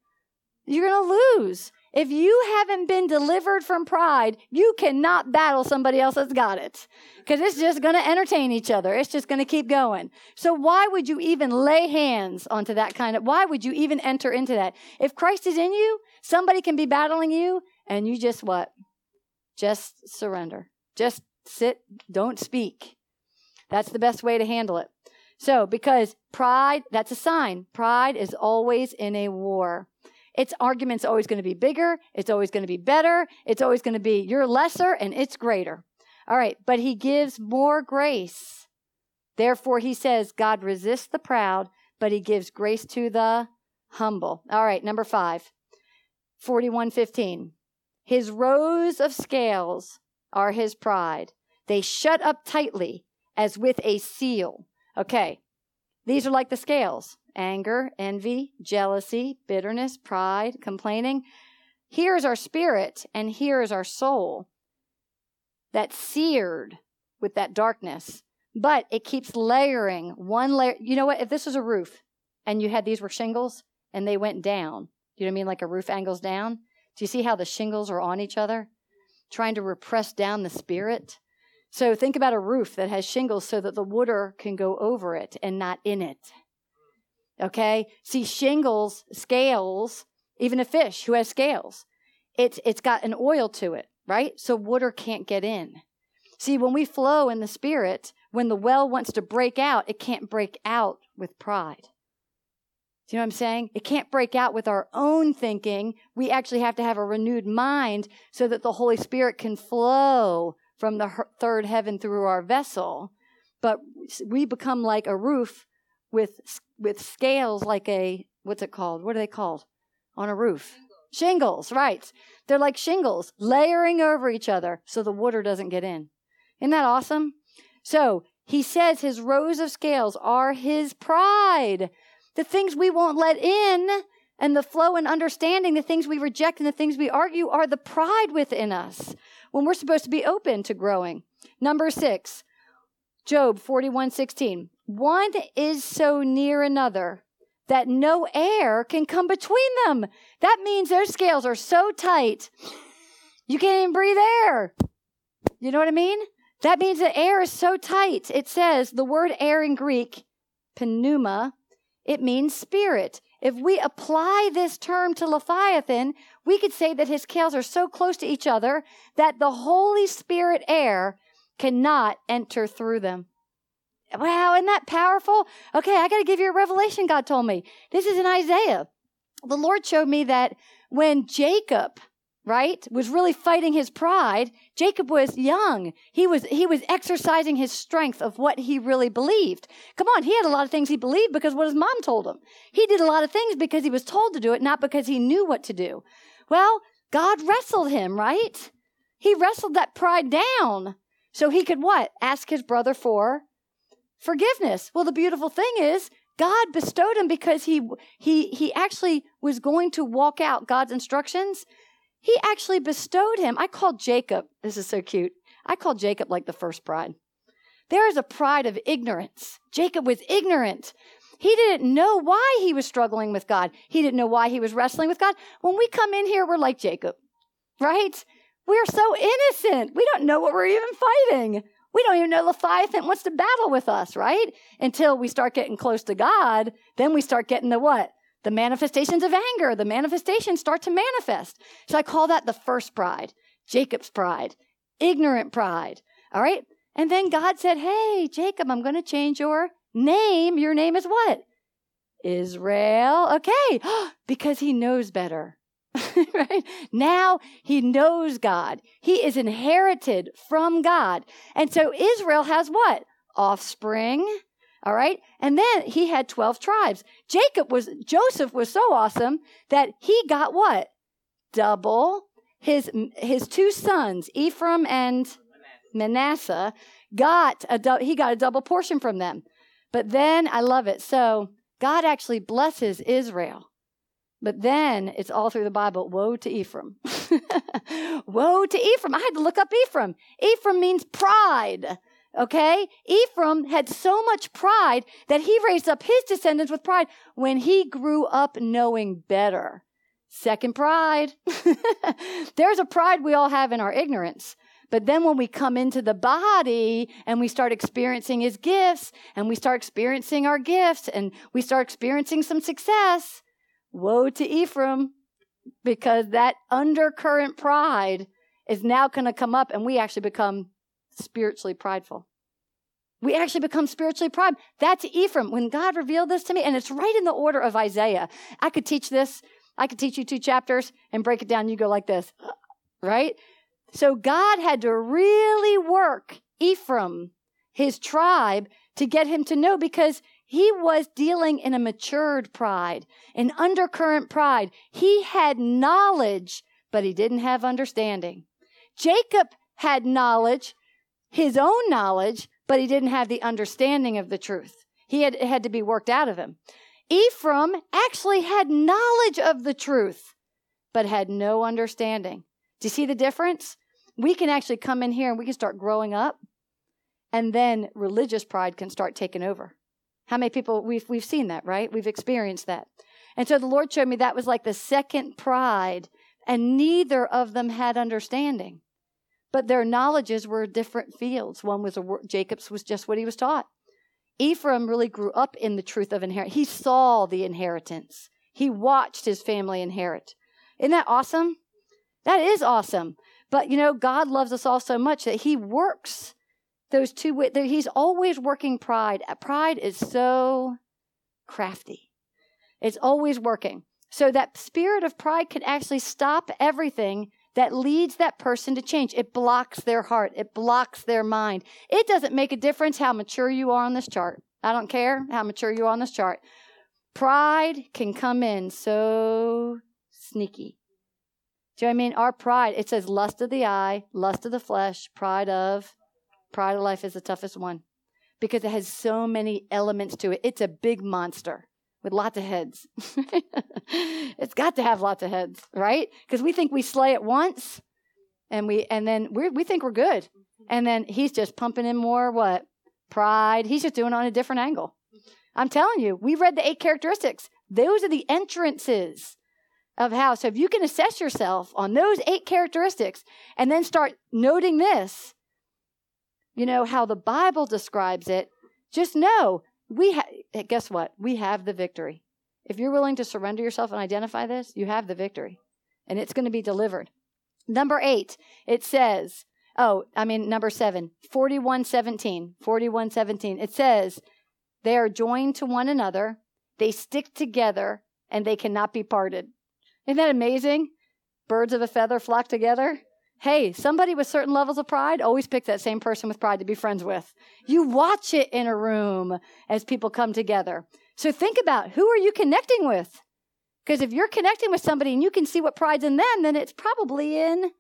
A: You're going to lose. If you haven't been delivered from pride, you cannot battle somebody else that's got it. Because it's just going to entertain each other. It's just going to keep going. So why would you even lay hands onto that kind of, why would you even enter into that? If Christ is in you, somebody can be battling you and you just what? Just surrender. Just sit, don't speak. That's the best way to handle it. So, because pride, that's a sign. Pride is always in a war. Its argument's always going to be bigger. It's always going to be better. It's always going to be you're lesser and it's greater. All right, but he gives more grace. Therefore, he says, God resists the proud, but he gives grace to the humble. All right, number five, 4115. His rows of scales are his pride. They shut up tightly as with a seal. Okay, these are like the scales anger, envy, jealousy, bitterness, pride, complaining. Here is our spirit, and here is our soul that's seared with that darkness. But it keeps layering one layer. You know what? If this was a roof and you had these were shingles and they went down, you know what I mean? Like a roof angles down. Do you see how the shingles are on each other? Trying to repress down the spirit. So think about a roof that has shingles so that the water can go over it and not in it. Okay? See, shingles, scales, even a fish who has scales, it's, it's got an oil to it, right? So water can't get in. See, when we flow in the Spirit, when the well wants to break out, it can't break out with pride. Do you know what I'm saying? It can't break out with our own thinking. We actually have to have a renewed mind so that the Holy Spirit can flow from the third heaven through our vessel. But we become like a roof with with scales like a what's it called? What are they called? On a roof. Shingles. shingles, right. They're like shingles layering over each other so the water doesn't get in. Isn't that awesome? So he says his rows of scales are his pride. The things we won't let in and the flow and understanding, the things we reject and the things we argue are the pride within us when we're supposed to be open to growing. Number six, Job 41 16. One is so near another that no air can come between them. That means their scales are so tight, you can't even breathe air. You know what I mean? That means the air is so tight. It says the word air in Greek, pneuma, it means spirit. If we apply this term to Leviathan, we could say that his scales are so close to each other that the Holy Spirit air cannot enter through them. Wow, isn't that powerful? Okay, I got to give you a revelation God told me. This is in Isaiah. The Lord showed me that when Jacob right was really fighting his pride. Jacob was young. He was he was exercising his strength of what he really believed. Come on he had a lot of things he believed because what his mom told him. He did a lot of things because he was told to do it not because he knew what to do. Well god wrestled him right? He wrestled that pride down so he could what? Ask his brother for forgiveness. Well the beautiful thing is God bestowed him because he he he actually was going to walk out God's instructions he actually bestowed him. I called Jacob, this is so cute. I called Jacob like the first pride. There is a pride of ignorance. Jacob was ignorant. He didn't know why he was struggling with God. He didn't know why he was wrestling with God. When we come in here, we're like Jacob, right? We're so innocent. We don't know what we're even fighting. We don't even know Leviathan wants to battle with us, right? Until we start getting close to God, then we start getting the what? The manifestations of anger, the manifestations start to manifest. So I call that the first pride, Jacob's pride, ignorant pride. All right. And then God said, Hey, Jacob, I'm going to change your name. Your name is what? Israel. Okay. because he knows better. right? Now he knows God. He is inherited from God. And so Israel has what? Offspring all right. And then he had 12 tribes. Jacob was, Joseph was so awesome that he got what? Double. His, his two sons, Ephraim and Manasseh, got a, he got a double portion from them. But then I love it. So God actually blesses Israel. But then it's all through the Bible. Woe to Ephraim. Woe to Ephraim. I had to look up Ephraim. Ephraim means pride. Okay? Ephraim had so much pride that he raised up his descendants with pride when he grew up knowing better. Second pride. There's a pride we all have in our ignorance. But then when we come into the body and we start experiencing his gifts and we start experiencing our gifts and we start experiencing some success, woe to Ephraim because that undercurrent pride is now going to come up and we actually become spiritually prideful. We actually become spiritually pride. That's Ephraim. When God revealed this to me, and it's right in the order of Isaiah. I could teach this. I could teach you two chapters and break it down. You go like this, right? So God had to really work Ephraim, his tribe, to get him to know because he was dealing in a matured pride, an undercurrent pride. He had knowledge, but he didn't have understanding. Jacob had knowledge, his own knowledge, but he didn't have the understanding of the truth. He had, had to be worked out of him. Ephraim actually had knowledge of the truth, but had no understanding. Do you see the difference? We can actually come in here and we can start growing up, and then religious pride can start taking over. How many people we've we've seen that, right? We've experienced that. And so the Lord showed me that was like the second pride, and neither of them had understanding. But their knowledges were different fields. One was a, Jacob's was just what he was taught. Ephraim really grew up in the truth of inheritance. He saw the inheritance. He watched his family inherit. Isn't that awesome? That is awesome. But you know, God loves us all so much that He works those two. He's always working pride. Uh, pride is so crafty. It's always working. So that spirit of pride can actually stop everything that leads that person to change. It blocks their heart, it blocks their mind. It doesn't make a difference how mature you are on this chart. I don't care how mature you are on this chart. Pride can come in so sneaky. Do you know what I mean? Our pride, it says lust of the eye, lust of the flesh, pride of Pride of life is the toughest one because it has so many elements to it. It's a big monster with lots of heads. it's got to have lots of heads, right? Because we think we slay it once and we and then we we think we're good. And then he's just pumping in more what? Pride. He's just doing it on a different angle. I'm telling you, we read the eight characteristics. Those are the entrances of how. So if you can assess yourself on those eight characteristics and then start noting this, you know, how the Bible describes it, just know we Eh, guess what? We have the victory. If you're willing to surrender yourself and identify this, you have the victory and it's going to be delivered. Number eight, it says, oh, I mean, number seven, 4117, 4117. It says, they are joined to one another, they stick together, and they cannot be parted. Isn't that amazing? Birds of a feather flock together. Hey, somebody with certain levels of pride, always pick that same person with pride to be friends with. You watch it in a room as people come together. So think about who are you connecting with? Because if you're connecting with somebody and you can see what pride's in them, then it's probably in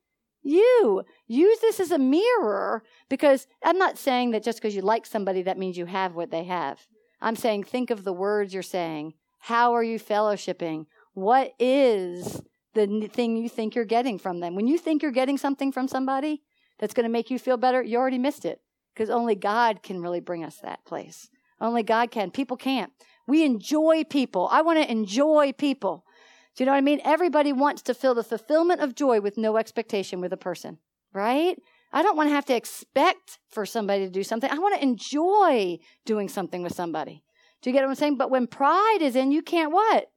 A: you. Use this as a mirror because I'm not saying that just because you like somebody, that means you have what they have. I'm saying think of the words you're saying. How are you fellowshipping? What is the thing you think you're getting from them? When you think you're getting something from somebody that's going to make you feel better, you already missed it because only God can really bring us that place. Only God can. People can't. We enjoy people. I want to enjoy people. Do you know what I mean? Everybody wants to feel the fulfillment of joy with no expectation with a person, right? I don't want to have to expect for somebody to do something. I want to enjoy doing something with somebody. Do you get what I'm saying? But when pride is in, you can't what?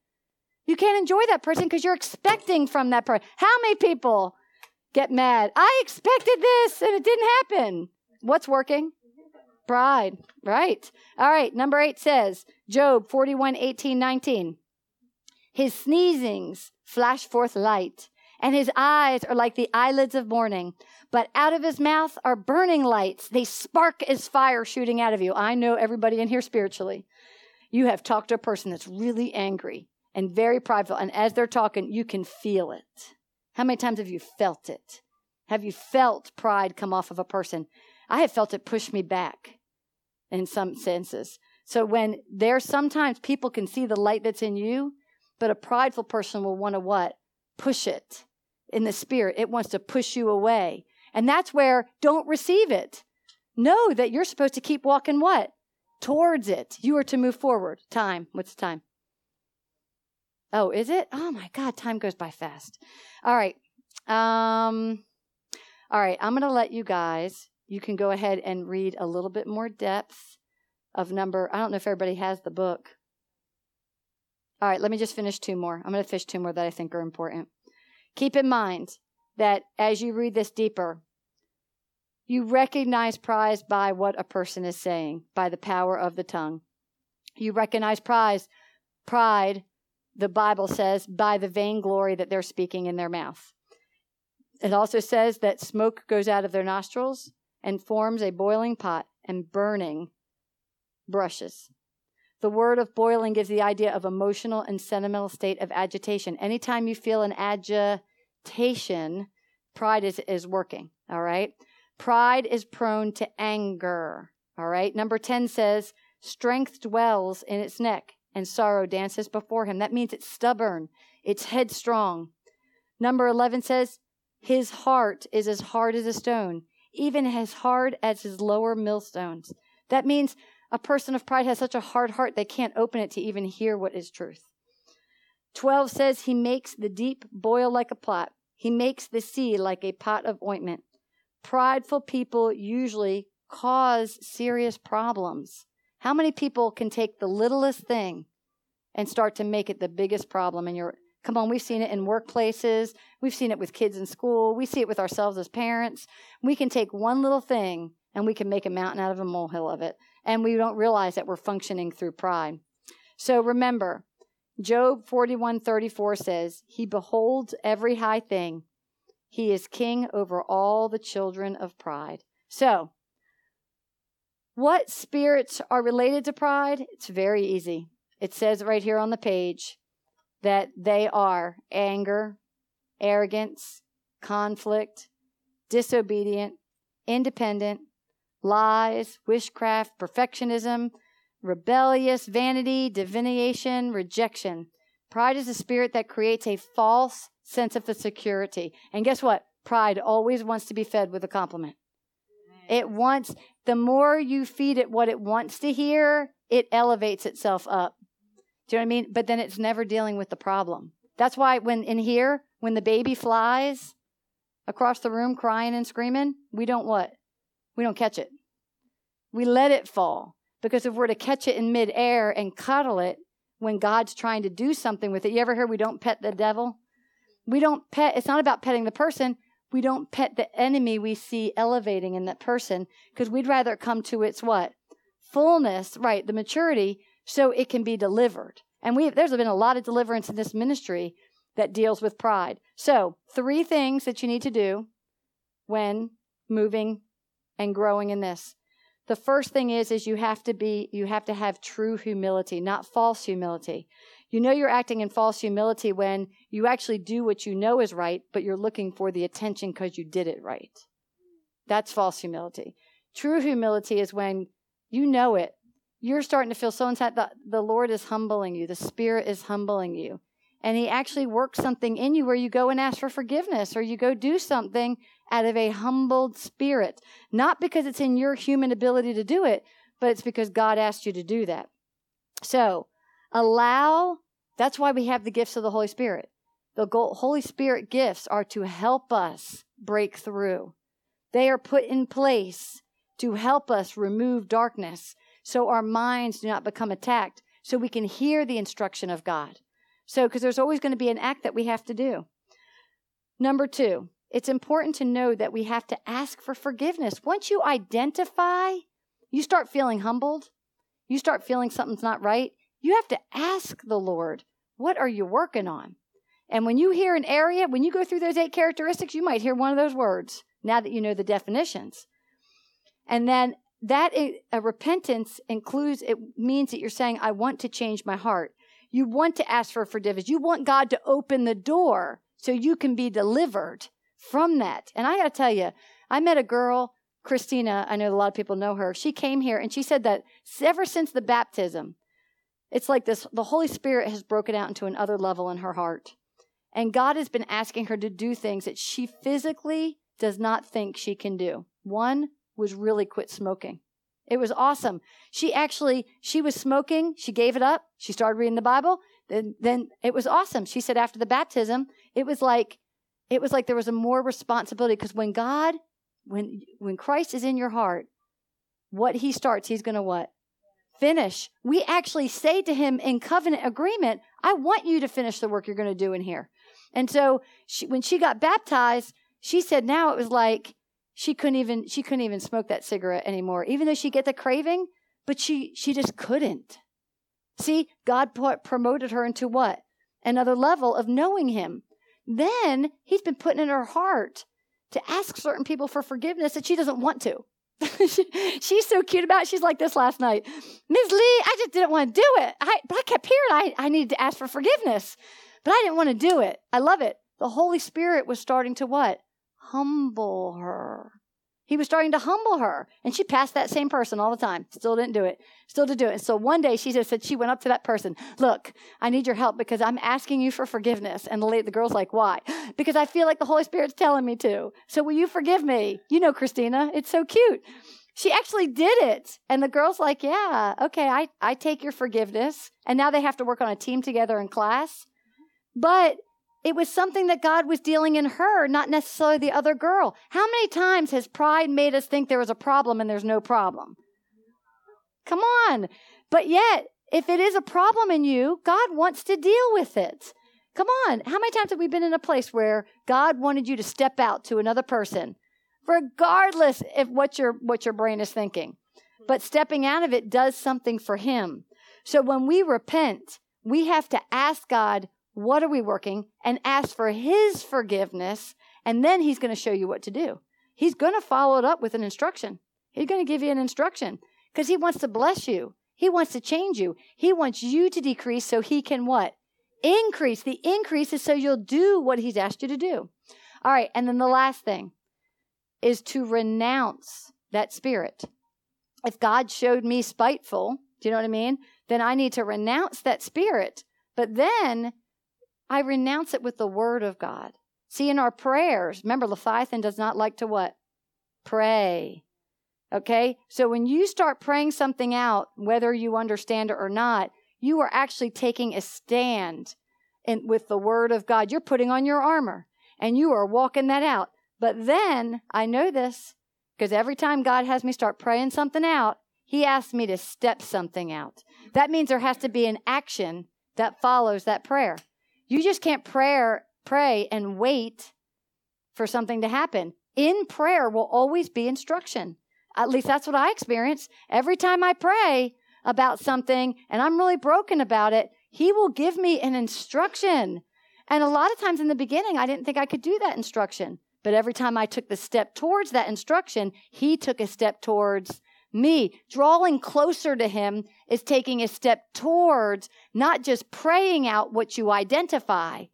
A: You can't enjoy that person because you're expecting from that person. How many people get mad? I expected this and it didn't happen. What's working? Pride. Right. All right. Number eight says, Job 41, 18, 19. His sneezings flash forth light, and his eyes are like the eyelids of morning. But out of his mouth are burning lights. They spark as fire shooting out of you. I know everybody in here spiritually. You have talked to a person that's really angry and very prideful, and as they're talking, you can feel it. How many times have you felt it? Have you felt pride come off of a person? I have felt it push me back in some senses. So when there's sometimes people can see the light that's in you, but a prideful person will want to what? Push it in the spirit. It wants to push you away. And that's where don't receive it. Know that you're supposed to keep walking what? Towards it. You are to move forward. Time. What's the time? Oh, is it? Oh my God, time goes by fast. All right. Um, all right, I'm going to let you guys, you can go ahead and read a little bit more depth of number. I don't know if everybody has the book. All right, let me just finish two more. I'm going to finish two more that I think are important. Keep in mind that as you read this deeper, you recognize pride by what a person is saying, by the power of the tongue. You recognize pride, pride, the Bible says, by the vainglory that they're speaking in their mouth. It also says that smoke goes out of their nostrils and forms a boiling pot and burning brushes. The word of boiling gives the idea of emotional and sentimental state of agitation. Anytime you feel an agitation, pride is, is working. All right. Pride is prone to anger. All right. Number 10 says, strength dwells in its neck and sorrow dances before him. That means it's stubborn. It's headstrong. Number 11 says, his heart is as hard as a stone, even as hard as his lower millstones. That means a person of pride has such a hard heart they can't open it to even hear what is truth. 12 says, He makes the deep boil like a pot, He makes the sea like a pot of ointment. Prideful people usually cause serious problems. How many people can take the littlest thing and start to make it the biggest problem in your Come on, we've seen it in workplaces. We've seen it with kids in school. We see it with ourselves as parents. We can take one little thing and we can make a mountain out of a molehill of it and we don't realize that we're functioning through pride. So remember, Job 41:34 says, "He beholds every high thing. He is king over all the children of pride." So, what spirits are related to pride? It's very easy. It says right here on the page that they are anger, arrogance, conflict, disobedient, independent, lies, witchcraft, perfectionism, rebellious, vanity, divination, rejection. Pride is a spirit that creates a false sense of the security. And guess what? Pride always wants to be fed with a compliment. It wants, the more you feed it what it wants to hear, it elevates itself up. Do you know what I mean? But then it's never dealing with the problem. That's why when in here, when the baby flies across the room crying and screaming, we don't what? We don't catch it. We let it fall. Because if we're to catch it in midair and cuddle it when God's trying to do something with it, you ever hear we don't pet the devil? We don't pet, it's not about petting the person. We don't pet the enemy we see elevating in that person because we'd rather come to its what? Fullness, right, the maturity, so it can be delivered. And we there's been a lot of deliverance in this ministry that deals with pride. So, three things that you need to do when moving and growing in this. The first thing is is you have to be you have to have true humility, not false humility. You know you're acting in false humility when you actually do what you know is right, but you're looking for the attention because you did it right. That's false humility. True humility is when you know it. You're starting to feel so inside that the Lord is humbling you. The Spirit is humbling you. And He actually works something in you where you go and ask for forgiveness or you go do something out of a humbled spirit. Not because it's in your human ability to do it, but it's because God asked you to do that. So, allow, that's why we have the gifts of the Holy Spirit. The Holy Spirit gifts are to help us break through. They are put in place to help us remove darkness so our minds do not become attacked, so we can hear the instruction of God. So, because there's always going to be an act that we have to do. Number two, it's important to know that we have to ask for forgiveness. Once you identify, you start feeling humbled, you start feeling something's not right, you have to ask the Lord, what are you working on? And when you hear an area, when you go through those eight characteristics, you might hear one of those words now that you know the definitions. And then that a repentance includes, it means that you're saying, I want to change my heart. You want to ask for forgiveness. You want God to open the door so you can be delivered from that. And I got to tell you, I met a girl, Christina. I know a lot of people know her. She came here and she said that ever since the baptism, it's like this the Holy Spirit has broken out into another level in her heart. And God has been asking her to do things that she physically does not think she can do. One was really quit smoking. It was awesome. She actually she was smoking, she gave it up, she started reading the Bible, then then it was awesome. She said after the baptism, it was like it was like there was a more responsibility because when God, when when Christ is in your heart, what he starts, he's going to what? Finish. We actually say to him in covenant agreement, I want you to finish the work you're going to do in here. And so she, when she got baptized, she said now it was like she couldn't even she couldn't even smoke that cigarette anymore, even though she get the craving, but she she just couldn't. See, God put, promoted her into what? Another level of knowing him. Then he's been putting in her heart to ask certain people for forgiveness that she doesn't want to. she's so cute about it. She's like this last night. Ms. Leigh, I just didn't want to do it. I, but I kept hearing I, I needed to ask for forgiveness, but I didn't want to do it. I love it. The Holy Spirit was starting to what? Humble her. He was starting to humble her. And she passed that same person all the time. Still didn't do it. Still to do it. And so one day she just said, she went up to that person, look, I need your help because I'm asking you for forgiveness. And the, the girl's like, why? Because I feel like the Holy Spirit's telling me to. So will you forgive me? You know, Christina, it's so cute. She actually did it. And the girl's like, yeah, okay, I, I take your forgiveness. And now they have to work on a team together in class. But it was something that God was dealing in her, not necessarily the other girl. How many times has pride made us think there was a problem and there's no problem? Come on. But yet, if it is a problem in you, God wants to deal with it. Come on. How many times have we been in a place where God wanted you to step out to another person, regardless of what your, what your brain is thinking? But stepping out of it does something for Him. So when we repent, we have to ask God, what are we working? And ask for His forgiveness. And then He's going to show you what to do. He's going to follow it up with an instruction. He's going to give you an instruction because He wants to bless you. He wants to change you. He wants you to decrease so He can what? Increase. The increase is so you'll do what He's asked you to do. All right. And then the last thing is to renounce that spirit. If God showed me spiteful, do you know what I mean? Then I need to renounce that spirit. But then I renounce it with the word of God. See, in our prayers, remember, Leviathan does not like to what? Pray. Okay? So when you start praying something out, whether you understand it or not, you are actually taking a stand in, with the word of God. You're putting on your armor and you are walking that out. But then I know this because every time God has me start praying something out, He asks me to step something out. That means there has to be an action that follows that prayer. You just can't pray, pray and wait for something to happen. In prayer will always be instruction. At least that's what I experience. Every time I pray about something and I'm really broken about it, He will give me an instruction. And a lot of times in the beginning, I didn't think I could do that instruction. But every time I took the step towards that instruction, He took a step towards me. Drawing closer to Him is taking a step towards not just praying out what you identify,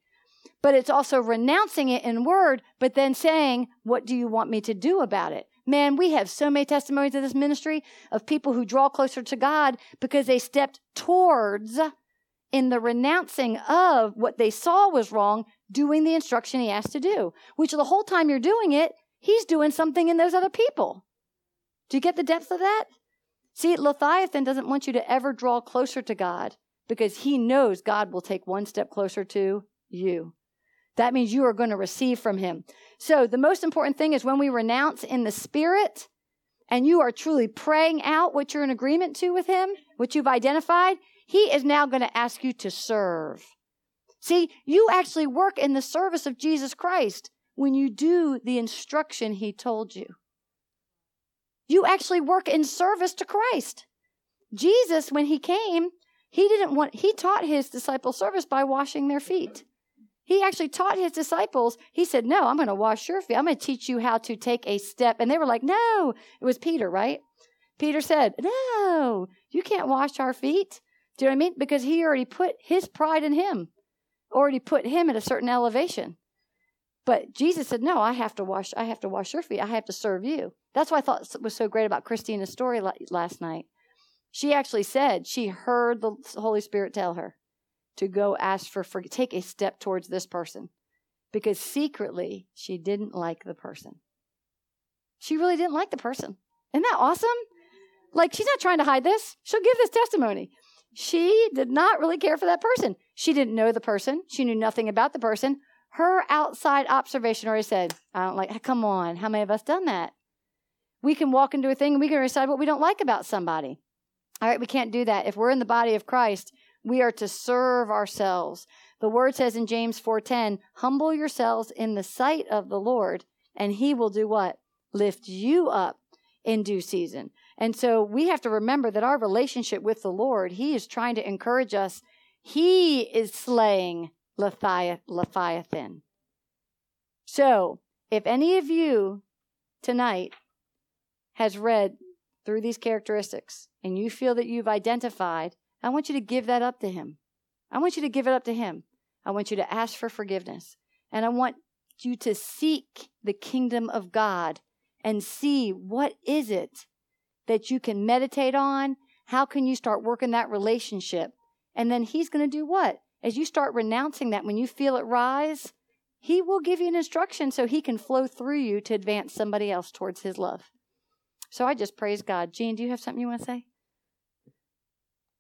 A: but it's also renouncing it in word, but then saying, What do you want me to do about it? Man, we have so many testimonies of this ministry of people who draw closer to God because they stepped towards in the renouncing of what they saw was wrong, doing the instruction he asked to do, which the whole time you're doing it, he's doing something in those other people. Do you get the depth of that? See, Leviathan doesn't want you to ever draw closer to God because he knows God will take one step closer to you. That means you are going to receive from him. So, the most important thing is when we renounce in the spirit and you are truly praying out what you're in agreement to with him, what you've identified, he is now going to ask you to serve. See, you actually work in the service of Jesus Christ when you do the instruction he told you. You actually work in service to Christ. Jesus, when he came, he didn't want, he taught his disciples service by washing their feet. He actually taught his disciples, he said, No, I'm going to wash your feet. I'm going to teach you how to take a step. And they were like, No. It was Peter, right? Peter said, No, you can't wash our feet. Do you know what I mean? Because he already put his pride in him, already put him at a certain elevation. But Jesus said, No, I have to wash, I have to wash your feet. I have to serve you. That's what I thought was so great about Christina's story last night. She actually said she heard the Holy Spirit tell her to go ask for, for take a step towards this person because secretly she didn't like the person. She really didn't like the person. Isn't that awesome? Like she's not trying to hide this. She'll give this testimony. She did not really care for that person. She didn't know the person. She knew nothing about the person. Her outside observation already said, I don't like, come on, how many of us done that? We can walk into a thing and we can decide what we don't like about somebody. All right, we can't do that. If we're in the body of Christ, we are to serve ourselves. The word says in James 4:10, "Humble yourselves in the sight of the Lord, and he will do what? Lift you up in due season." And so we have to remember that our relationship with the Lord, he is trying to encourage us. He is slaying Leviathan. So, if any of you tonight has read through these characteristics and you feel that you've identified, I want you to give that up to Him. I want you to give it up to Him. I want you to ask for forgiveness. And I want you to seek the kingdom of God and see what is it that you can meditate on? How can you start working that relationship? And then He's going to do what? As you start renouncing that, when you feel it rise, He will give you an instruction so He can flow through you to advance somebody else towards His love. So I just praise God. Jean, do you have something you want to say?